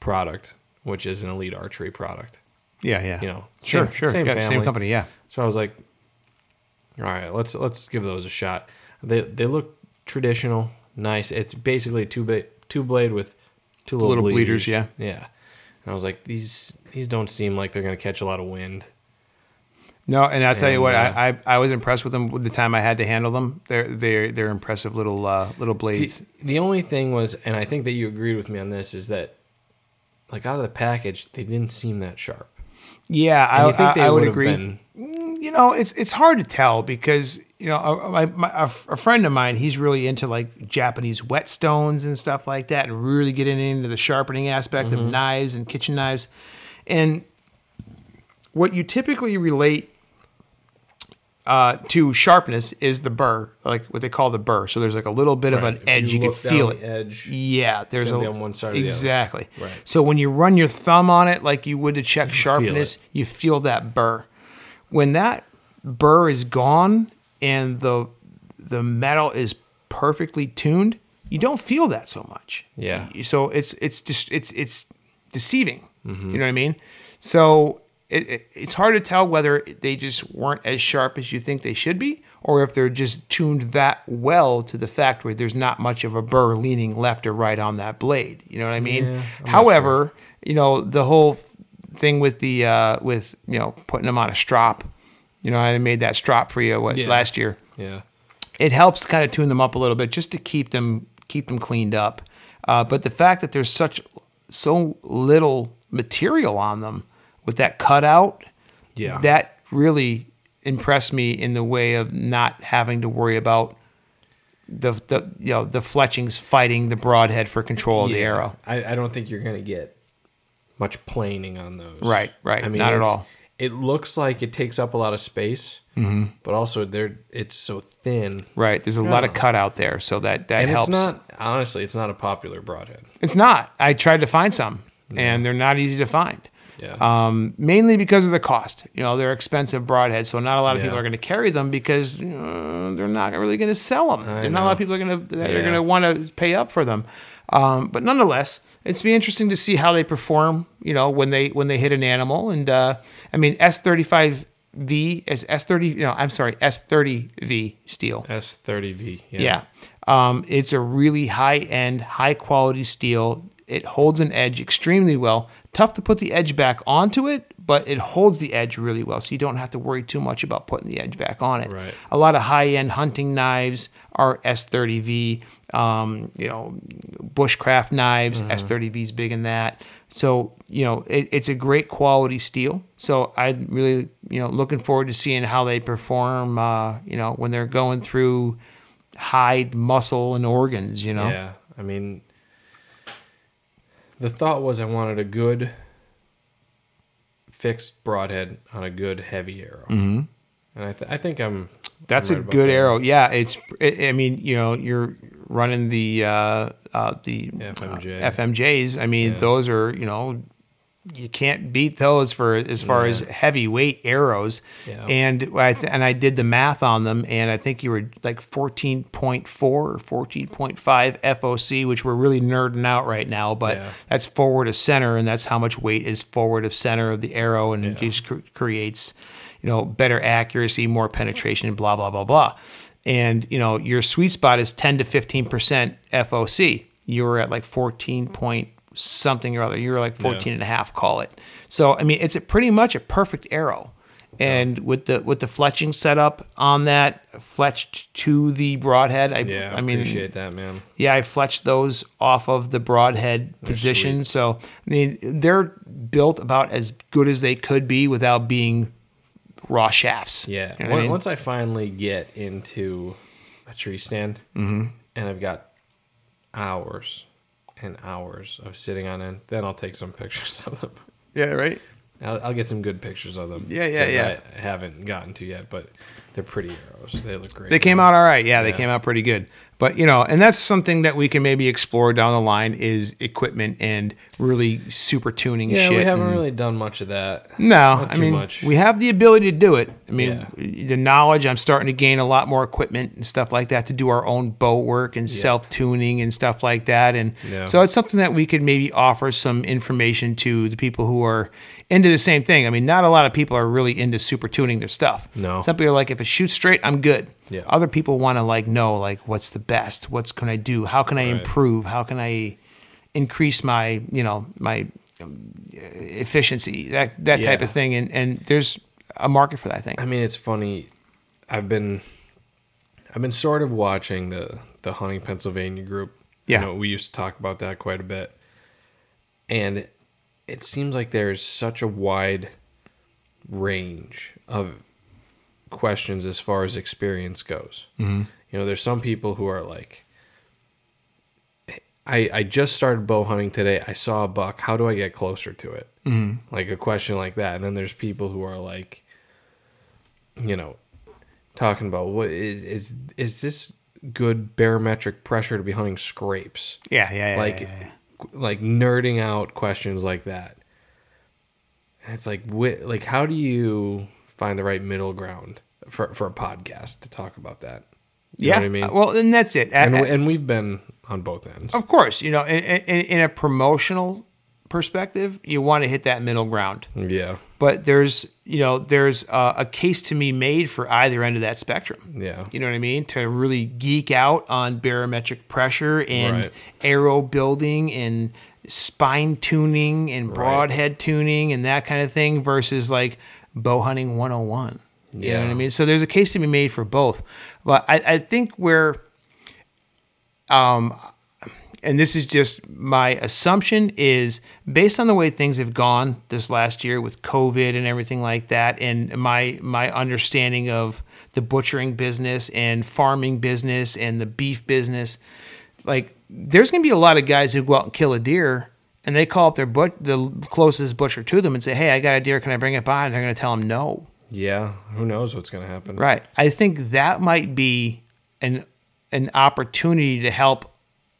A: product, which is an elite archery product.
B: yeah, yeah.
A: You know,
B: sure,
A: same-
B: sure.
A: same
B: yeah, same company. Yeah,
A: So I was like, all right, let's let's give those a shot. They they look traditional, nice. It's basically two ba- two blade with two little,
B: little
A: bleeders.
B: bleeders, yeah.
A: yeah. And I was like, these these don't seem like they're gonna catch a lot of wind.
B: No, and I'll tell you what,
A: uh,
B: I, I I was impressed with them with the time I had to handle them. They're they're they're impressive little uh, little blades.
A: The, the only thing was, and I think that you agreed with me on this, is that like out of the package, they didn't seem that sharp.
B: Yeah,
A: And
B: I,
A: think
B: I,
A: they
B: I would
A: would
B: agree.
A: been-
B: you know, it's it's hard to tell because you know, a, my, my, a, a friend of mine, he's really into like Japanese whetstones and stuff like that, and really getting into the sharpening aspect
A: Mm-hmm.
B: of knives and kitchen knives. And what you typically relate uh, to sharpness is the burr, like what they call the burr. So there's like a little bit of an
A: If
B: edge. You, can
A: look down
B: feel it.
A: Edge.
B: Yeah, there's a
A: on one side or the other.
B: exactly.
A: Right.
B: So when you run your thumb on it, like you would to check sharpness,
A: it.
B: you feel that burr. When that burr is gone and the the metal is perfectly tuned, you don't feel that so much.
A: Yeah.
B: So it's it's just it's it's deceiving.
A: Mm-hmm.
B: You know what I mean? So it, it, it's hard to tell whether they just weren't as sharp as you think they should be, or if they're just tuned that well to the fact where there's not much of a burr leaning left or right on that blade. You know what I mean?
A: Yeah,
B: However, you know the whole thing with the uh, with you know putting them on a strop. You know, I made that strop for you what
A: Yeah.
B: last year
A: Yeah.
B: it helps kind of tune them up a little bit just to keep them keep them cleaned up. Uh, but the fact that there's such so little material on them with that cutout,
A: Yeah.
B: that really impressed me in the way of not having to worry about the the you know the fletchings fighting the broadhead for control of the arrow.
A: I, I don't think you're gonna get much planing on those.
B: Right, right.
A: I mean,
B: Not at all.
A: It looks like it takes up a lot of space, mm-hmm. but also they're it's so thin,
B: Right. There's a lot of
A: Yeah.
B: cutout there, so that that
A: and
B: helps.
A: it's not honestly, it's not a popular broadhead.
B: It's not. I tried to find some, and they're not easy to find.
A: Yeah.
B: um, mainly because of the cost. You know, they're expensive broadheads, so not a lot of people are going to carry them because uh, they're not really going to sell them.
A: I
B: There's not a lot of people are going to that are going to want to pay up for them. Um, but nonetheless, it's be interesting to see how they perform. You know, when they when they hit an animal, and uh, I mean S thirty five V is S thirty. No, I'm sorry, S thirty V steel.
A: S30V. Yeah.
B: Yeah. Um, it's a really high end, high quality steel. It holds an edge extremely well. Tough to put the edge back onto it, but it holds the edge really well. So you don't have to worry too much about putting the edge back on it.
A: Right.
B: A lot of high end hunting knives are S30V. Um, you know, bushcraft knives, S30V is big in that. So, you know, it, it's a great quality steel. So I'm really, you know, looking forward to seeing how they perform, uh, you know, when they're going through hide, muscle, and organs, you know?
A: Yeah. I mean, the thought was I wanted a good fixed broadhead on a good heavy arrow. Mm-hmm. And I, th- I think I'm.
B: That's
A: I'm
B: a
A: right about
B: good
A: that.
B: arrow. Yeah, it's. I I mean, you know, you're running the uh, uh, the
A: FMJ.
B: uh, FMJs. I mean,
A: Yeah.
B: those are you know, you can't beat those for as far as
A: Yeah.
B: heavyweight arrows.
A: Yeah.
B: And I th- and I did the math on them, and I think you were like fourteen point four or fourteen point five FOC, which we're really nerding out right now. But
A: Yeah.
B: that's forward of center, and that's how much weight is forward of center of the arrow, and it just cr- creates you know better accuracy, more penetration, blah blah blah blah. And you know your sweet spot is ten to fifteen percent FOC. You're at like fourteen point something or other. You're like 14 and a half, call it. So I mean, it's a pretty much a perfect arrow. And with the with the fletching setup on that, fletched to the broadhead. I,
A: Yeah.
B: I mean,
A: appreciate that, man.
B: yeah, I fletched those off of the broadhead position. So I mean, they're built about as good as they could be without being raw shafts.
A: Yeah.
B: You know I mean?
A: Once I finally get into a tree stand mm-hmm. and I've got hours and hours of sitting on it, then I'll take some pictures of them.
B: yeah, right.
A: I'll, I'll get some good pictures of them.
B: Yeah, yeah, yeah.
A: I haven't gotten to yet, but they're pretty arrows. They look great.
B: They came out all right. Yeah, they
A: Yeah.
B: came out pretty good. But you know, and that's something that we can maybe explore down the line is equipment and really super tuning
A: Yeah,
B: shit.
A: we haven't
B: and-
A: really done much of that.
B: No, I mean
A: much.
B: we have the ability to do it. I mean,
A: Yeah.
B: the knowledge. I'm starting to gain a lot more equipment and stuff like that to do our own bow work and self tuning and stuff like that. And
A: Yeah.
B: so it's something that we could maybe offer some information to the people who are into the same thing. I mean, not a lot of people are really into super tuning their stuff.
A: No.
B: some people are like, if it shoots straight, I'm good.
A: Yeah.
B: Other people want to like know like what's the best, what's can I do, how can I
A: Right.
B: improve, how can I increase my you know my um, efficiency that that type of thing and and there's a market for that thing.
A: I mean, it's funny. I've been, I've been sort of watching the the hunting Pennsylvania group.
B: Yeah.
A: you know, we used to talk about that quite a bit, and it, seems like there's such a wide range of questions as far as experience goes. Mm-hmm. You know, there's some people who are like, I I just started bow hunting today. I saw a buck. How do I get closer to it? Mm-hmm. Like a question like that. And then there's people who are like, you know, talking about what is is is this good barometric pressure to be hunting scrapes?
B: Yeah, yeah, yeah.
A: like
B: yeah, yeah.
A: Like nerding out questions like that. And it's like wh- like how do you find the right middle ground for for a podcast to talk about that? You
B: yeah.
A: know what I mean?
B: Well, and that's it.
A: and,
B: I-
A: we- and we've been on both ends.
B: Of course, you know, in, in, in a promotional perspective, you want to hit that middle ground.
A: Yeah.
B: But there's, you know, there's a, a case to be made for either end of that spectrum.
A: Yeah.
B: You know what I mean? To really geek out on barometric pressure and
A: Right.
B: arrow building and spine tuning and broadhead tuning and that kind of thing versus like bow hunting 101. You know what I mean? So there's a case to be made for both. But I, I think where um, and this is just my assumption is based on the way things have gone this last year with COVID and everything like that, and my my understanding of the butchering business and farming business and the beef business, like there's gonna be a lot of guys who go out and kill a deer and they call up their but the closest butcher to them and say, Hey, I got a deer, can I bring it by? And they're gonna tell them no.
A: Yeah. Who knows what's gonna happen?
B: Right. I think that might be an an opportunity to help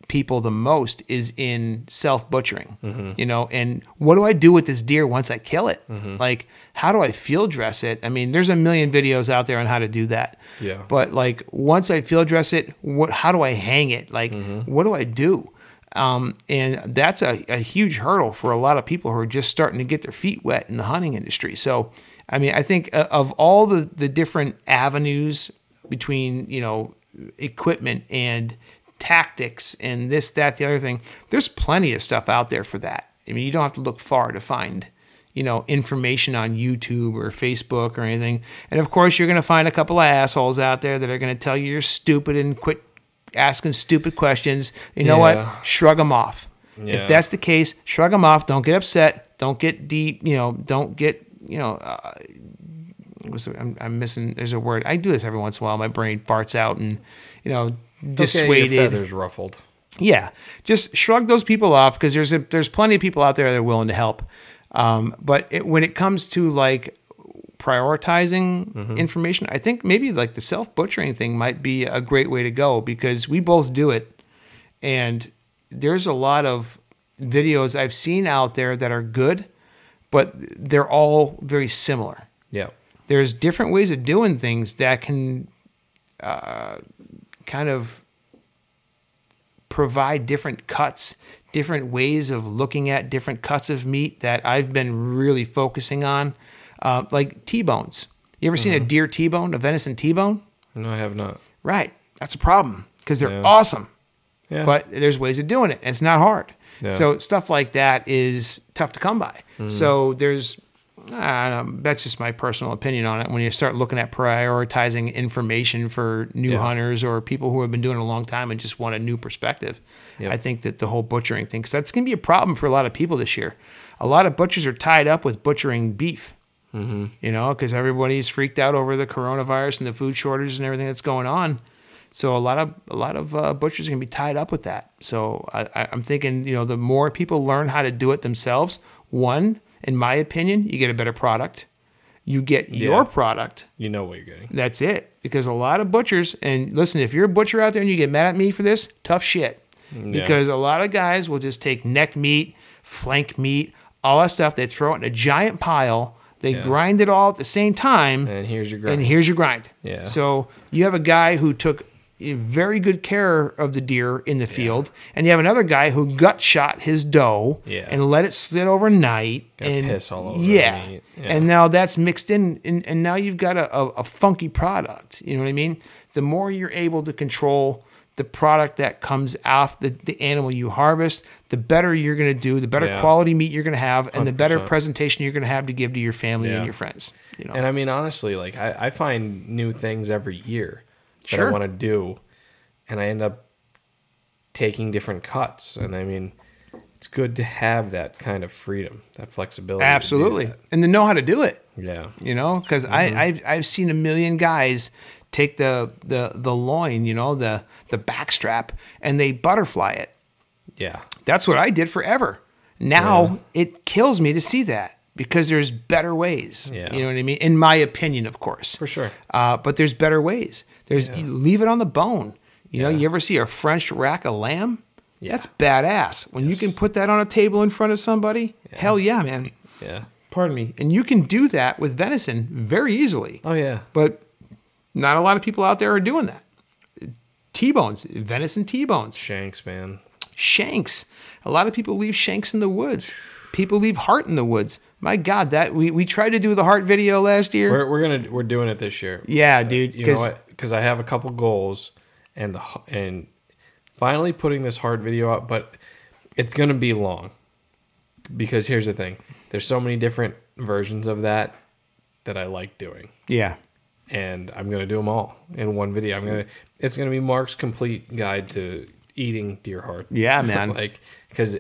B: people the most is in self butchering.
A: Mm-hmm.
B: You know, and what do I do with this deer once I kill it?
A: Mm-hmm.
B: Like, how do I field dress it? I mean, there's a million videos out there on how to do that.
A: Yeah.
B: But like, once I field dress it, what? How do I hang it? Like,
A: Mm-hmm.
B: what do I do? Um, and that's a, a huge hurdle for a lot of people who are just starting to get their feet wet in the hunting industry. So, I mean, I think uh, of all the, the different avenues between, you know, equipment and tactics and this, that, the other thing, there's plenty of stuff out there for that. I mean, you don't have to look far to find, you know, information on YouTube or Facebook or anything. And of course, you're going to find a couple of assholes out there that are going to tell you you're stupid and quit asking stupid questions. You know
A: Yeah.
B: what? Shrug them off.
A: Yeah.
B: If that's the case, shrug them off. Don't get upset. Don't get deep. You know, don't get, you know, uh, I'm, I'm missing, there's a word. I do this every once in a while. My brain farts out and, you know, Dissuaded.
A: feathers ruffled.
B: Yeah, just shrug those people off because there's a, there's plenty of people out there that are willing to help. Um, but it, when it comes to like prioritizing information, I think maybe like the self butchering thing might be a great way to go because we both do it, and there's a lot of videos I've seen out there that are good, but they're all very similar
A: Yeah.
B: there's different ways of doing things that can uh, kind of provide different cuts, different ways of looking at different cuts of meat that I've been really focusing on, uh, like T-bones. You ever seen a deer T-bone, a venison T-bone?
A: No, I have not.
B: Right, that's a problem because they're
A: Yeah.
B: awesome
A: Yeah.
B: but there's ways of doing it. and It's not hard.
A: Yeah.
B: So stuff like that is tough to come by. So there's, I don't know, that's just my personal opinion on it. When you start looking at prioritizing information for new
A: Yeah.
B: hunters or people who have been doing it a long time and just want a new perspective,
A: Yep.
B: I think that the whole butchering thing, because that's going to be a problem for a lot of people this year. A lot of butchers are tied up with butchering beef. You know, because everybody's freaked out over the coronavirus and the food shortages and everything that's going on. So a lot of a lot of uh, butchers are gonna be tied up with that. So I, I, I'm thinking, you know, the more people learn how to do it themselves, one, in my opinion, you get a better product. You get your product.
A: you know what you're getting.
B: That's it. Because a lot of butchers, and listen, if you're a butcher out there and you get mad at me for this, tough shit. Because a lot of guys will just take neck meat, flank meat, all that stuff. They throw it in a giant pile. They grind it all at the same time
A: And here's your grind.
B: and here's your grind.
A: Yeah.
B: So you have a guy who took very good care of the deer in the field, and you have another guy who gut shot his doe
A: Yeah.
B: and let it sit overnight
A: Got
B: and
A: piss all over the
B: yeah.
A: meat. Yeah.
B: and now that's mixed in, and, and now you've got a, a, a funky product. You know what I mean? The more you're able to control the product that comes off the, the animal you harvest, the better you're going to do, the better
A: Yeah.
B: quality meat you're going to have, and the better presentation you're going to have to give to your family
A: Yeah.
B: and your friends. You know,
A: And I mean, honestly, like I, I find new things every year that I want to do, and I end up taking different cuts. And I mean, it's good to have that kind of freedom, that flexibility. to
B: absolutely,
A: that.
B: and to know how to do it.
A: Yeah.
B: you know because
A: Mm-hmm.
B: i I've, I've seen a million guys take the the the loin you know the the backstrap and they butterfly it
A: Yeah.
B: that's what i did forever now it kills me to see that because there's better ways
A: Yeah.
B: you know what i mean in my opinion of course
A: For sure.
B: uh, but there's better ways there's you leave it on the bone you know you ever see a french rack of lamb Yeah. that's badass when you can put that on a table in front of somebody hell yeah man
A: Yeah.
B: pardon me and you can do that with venison very easily
A: Oh yeah.
B: but not a lot of people out there are doing that. T-bones, venison T-bones,
A: Shanks, man.
B: shanks. A lot of people leave shanks in the woods. People leave heart in the woods. My God, that we, we tried to do the heart video last year.
A: We're, we're gonna we're doing it this year.
B: yeah, uh, dude.
A: You know
B: Because
A: what? Because I have a couple goals, and the and finally putting this hard video out, but it's gonna be long. Because here's the thing: there's so many different versions of that that I like doing,
B: yeah,
A: and I'm gonna do them all in one video. I'm gonna it's gonna be Mark's complete guide to eating deer heart.
B: Yeah, [laughs] man.
A: like because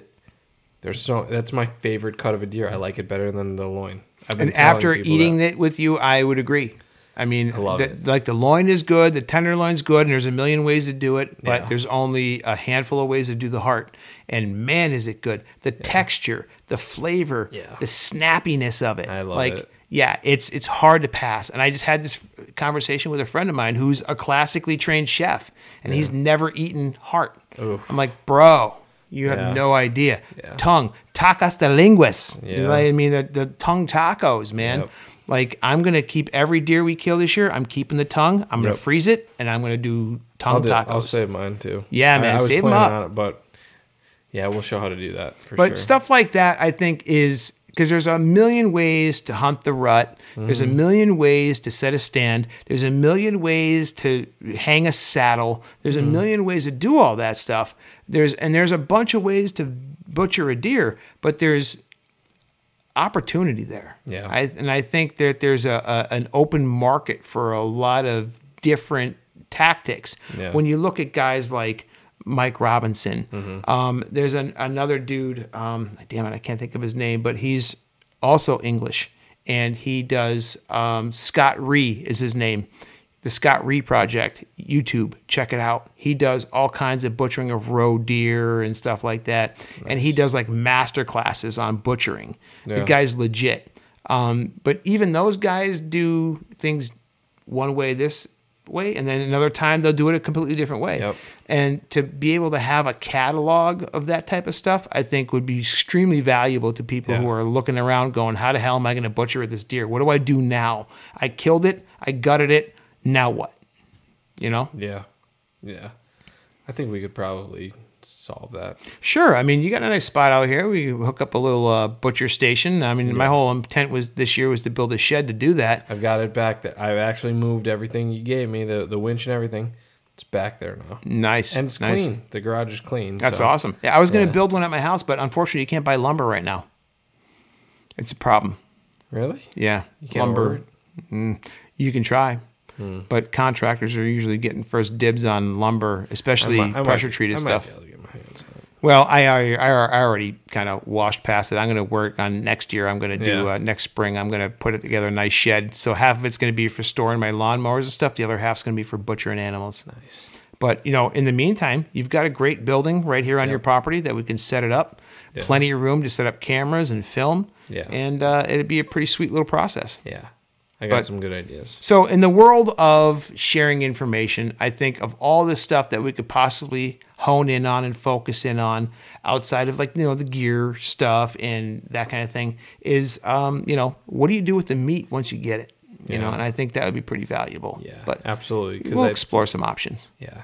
A: there's so that's my favorite cut of a deer. I like it better than the loin. I've been
B: and after eating
A: that.
B: it with you, I would agree. I mean,
A: love
B: the- like the loin is good, the tenderloin's good, and there's a million ways to do it, but
A: Yeah.
B: there's only a handful of ways to do the heart. And man, is it good! The texture, the flavor,
A: Yeah.
B: the snappiness of it.
A: I love
B: like,
A: it.
B: Yeah, it's it's hard to pass. And I just had this conversation with a friend of mine who's a classically trained chef, and he's never eaten heart.
A: Oof.
B: I'm like, bro, you have
A: Yeah.
B: no idea.
A: Yeah.
B: Tongue, tacos de linguas. You know what I mean? The, the tongue tacos, man.
A: Yep.
B: Like I'm gonna keep every deer we kill this year. I'm keeping the tongue. I'm gonna
A: Yep.
B: freeze it, and I'm gonna do tongue
A: I'll, do,
B: tacos.
A: I'll save mine too.
B: Yeah, man,
A: I, was
B: save 'em
A: planning
B: up.
A: on it, but yeah, we'll show how to do that for
B: But
A: sure.
B: stuff like that, I think, is because there's a million ways to hunt the rut. There's
A: Mm-hmm.
B: a million ways to set a stand. There's a million ways to hang a saddle. There's
A: Mm-hmm.
B: a million ways to do all that stuff. There's and there's a bunch of ways to butcher a deer, but there's opportunity there.
A: Yeah.
B: I, and I think that there's a, a an open market for a lot of different tactics.
A: Yeah.
B: When you look at guys like Mike Robinson,
A: Mm-hmm.
B: um, there's an, another dude. Um, damn it, I can't think of his name, but he's also English, and he does um, Scott Rea is his name. The Scott Rea Project, YouTube, check it out. He does all kinds of butchering of roe deer and stuff like that, and he does like master classes on butchering. The guy's legit. Um, but even those guys do things one way this way, and then another time they'll do it a completely different way.
A: Yep.
B: And to be able to have a catalog of that type of stuff, I think would be extremely valuable to people who are looking around going, How the hell am I going to butcher this deer? What do I do now? I killed it, I gutted it, now what? You know?
A: yeah, yeah, I think we could probably solve that.
B: Sure. I mean, you got a nice spot out here. We hook up a little uh, butcher station. I mean, my whole intent was this year was to build a shed to do that.
A: I've got it back. That I've actually moved everything you gave me, the the winch and everything. It's back there now,
B: Nice.
A: and it's
B: nice.
A: clean. The garage is clean.
B: That's
A: so-
B: awesome. Yeah, I was going to
A: Yeah.
B: build one at my house, but unfortunately, you can't buy lumber right now. It's a problem.
A: Really?
B: Yeah,
A: You can't
B: lumber. Mm, you can try,
A: Hmm.
B: but contractors are usually getting first dibs on lumber, especially
A: I might- I might-
B: pressure treated stuff.
A: be able to get my hands on it.
B: Well, I already, I I already kind of washed past it. I'm going to work on next year. I'm going to do
A: Yeah.
B: uh, next spring. I'm going to put it together a nice shed. So half of it's going to be for storing my lawnmowers and stuff. The other half's going to be for butchering animals.
A: Nice.
B: But you know, in the meantime, you've got a great building right here on your property that we can set it up.
A: Yeah.
B: Plenty of room to set up cameras and film.
A: Yeah.
B: And uh, it'd be a pretty sweet little process.
A: Yeah, I got
B: But-
A: some good ideas.
B: So, in the world of sharing information, I think of all the stuff that we could possibly hone in on and focus in on outside of like, you know, the gear stuff and that kind of thing is, um, you know, what do you do with the meat once you get it? You know, and I think that would be pretty valuable.
A: Yeah,
B: But
A: absolutely. Because
B: we'll explore some options.
A: yeah,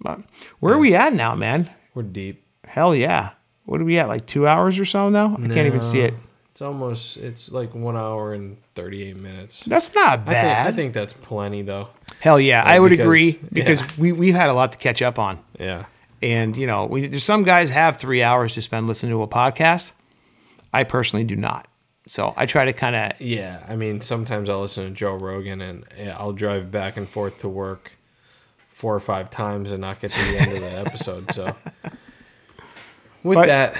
B: But where are we at now, man?
A: we're deep.
B: Hell yeah. What are we at? Like two hours or so now? I can't even see it.
A: It's almost. It's like one hour and thirty-eight minutes.
B: That's not
A: I think,
B: bad.
A: I think that's plenty though.
B: Hell yeah,
A: Yeah,
B: I would
A: because-
B: agree
A: yeah.
B: because we we've had a lot to catch up on,
A: Yeah.
B: and you know, we, there's some guys have three hours to spend listening to a podcast. I personally do not, so I try to kind of
A: Yeah, I mean, sometimes I'll listen to Joe Rogan and yeah, I'll drive back and forth to work four or five times and not get to the end of the episode. So, with
B: But-
A: that,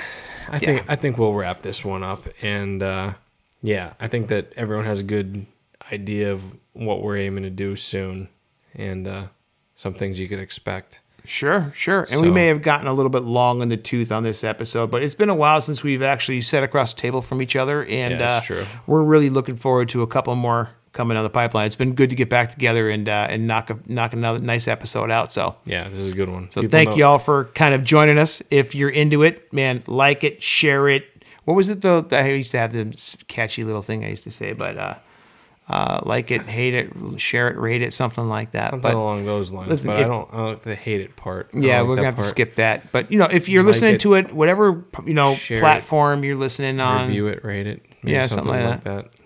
A: I think
B: Yeah.
A: I think we'll wrap this one up. And uh, yeah, I think that everyone has a good idea of what we're aiming to do soon, and uh, some things you could expect.
B: Sure, sure. And we may have gotten a little bit long in the tooth on this episode, but it's been a while since we've actually sat across the table from each other, and
A: Yeah,
B: uh, we're really looking forward to a couple more coming down the pipeline. It's been good to get back together and uh, and knock a, knock another nice episode out. So,
A: Yeah, this is a good one.
B: so thank you all for kind of joining us. If you're into it, man, like it, share it. What was it though? I used to have this catchy little thing I used to say, but uh, uh, like it, hate it, share it, rate it, something like that.
A: Something
B: but
A: along those lines,
B: listen,
A: but
B: if-
A: I don't. I don't like the hate it part. I
B: Yeah,
A: like
B: we're gonna have to skip that. But you know, if you're
A: Like
B: listening
A: it,
B: to it, whatever you know
A: share it,
B: platform you're listening on,
A: review it, rate it,
B: Yeah,
A: something,
B: something like
A: like that.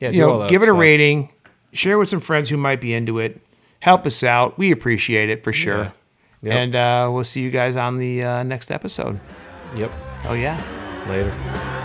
A: Yeah,
B: you know, give it a rating, share with some friends who might be into it. Help us out. We appreciate it for sure.
A: Yeah. Yep.
B: And uh, we'll see you guys on the uh, next episode.
A: Yep.
B: Oh yeah.
A: Later.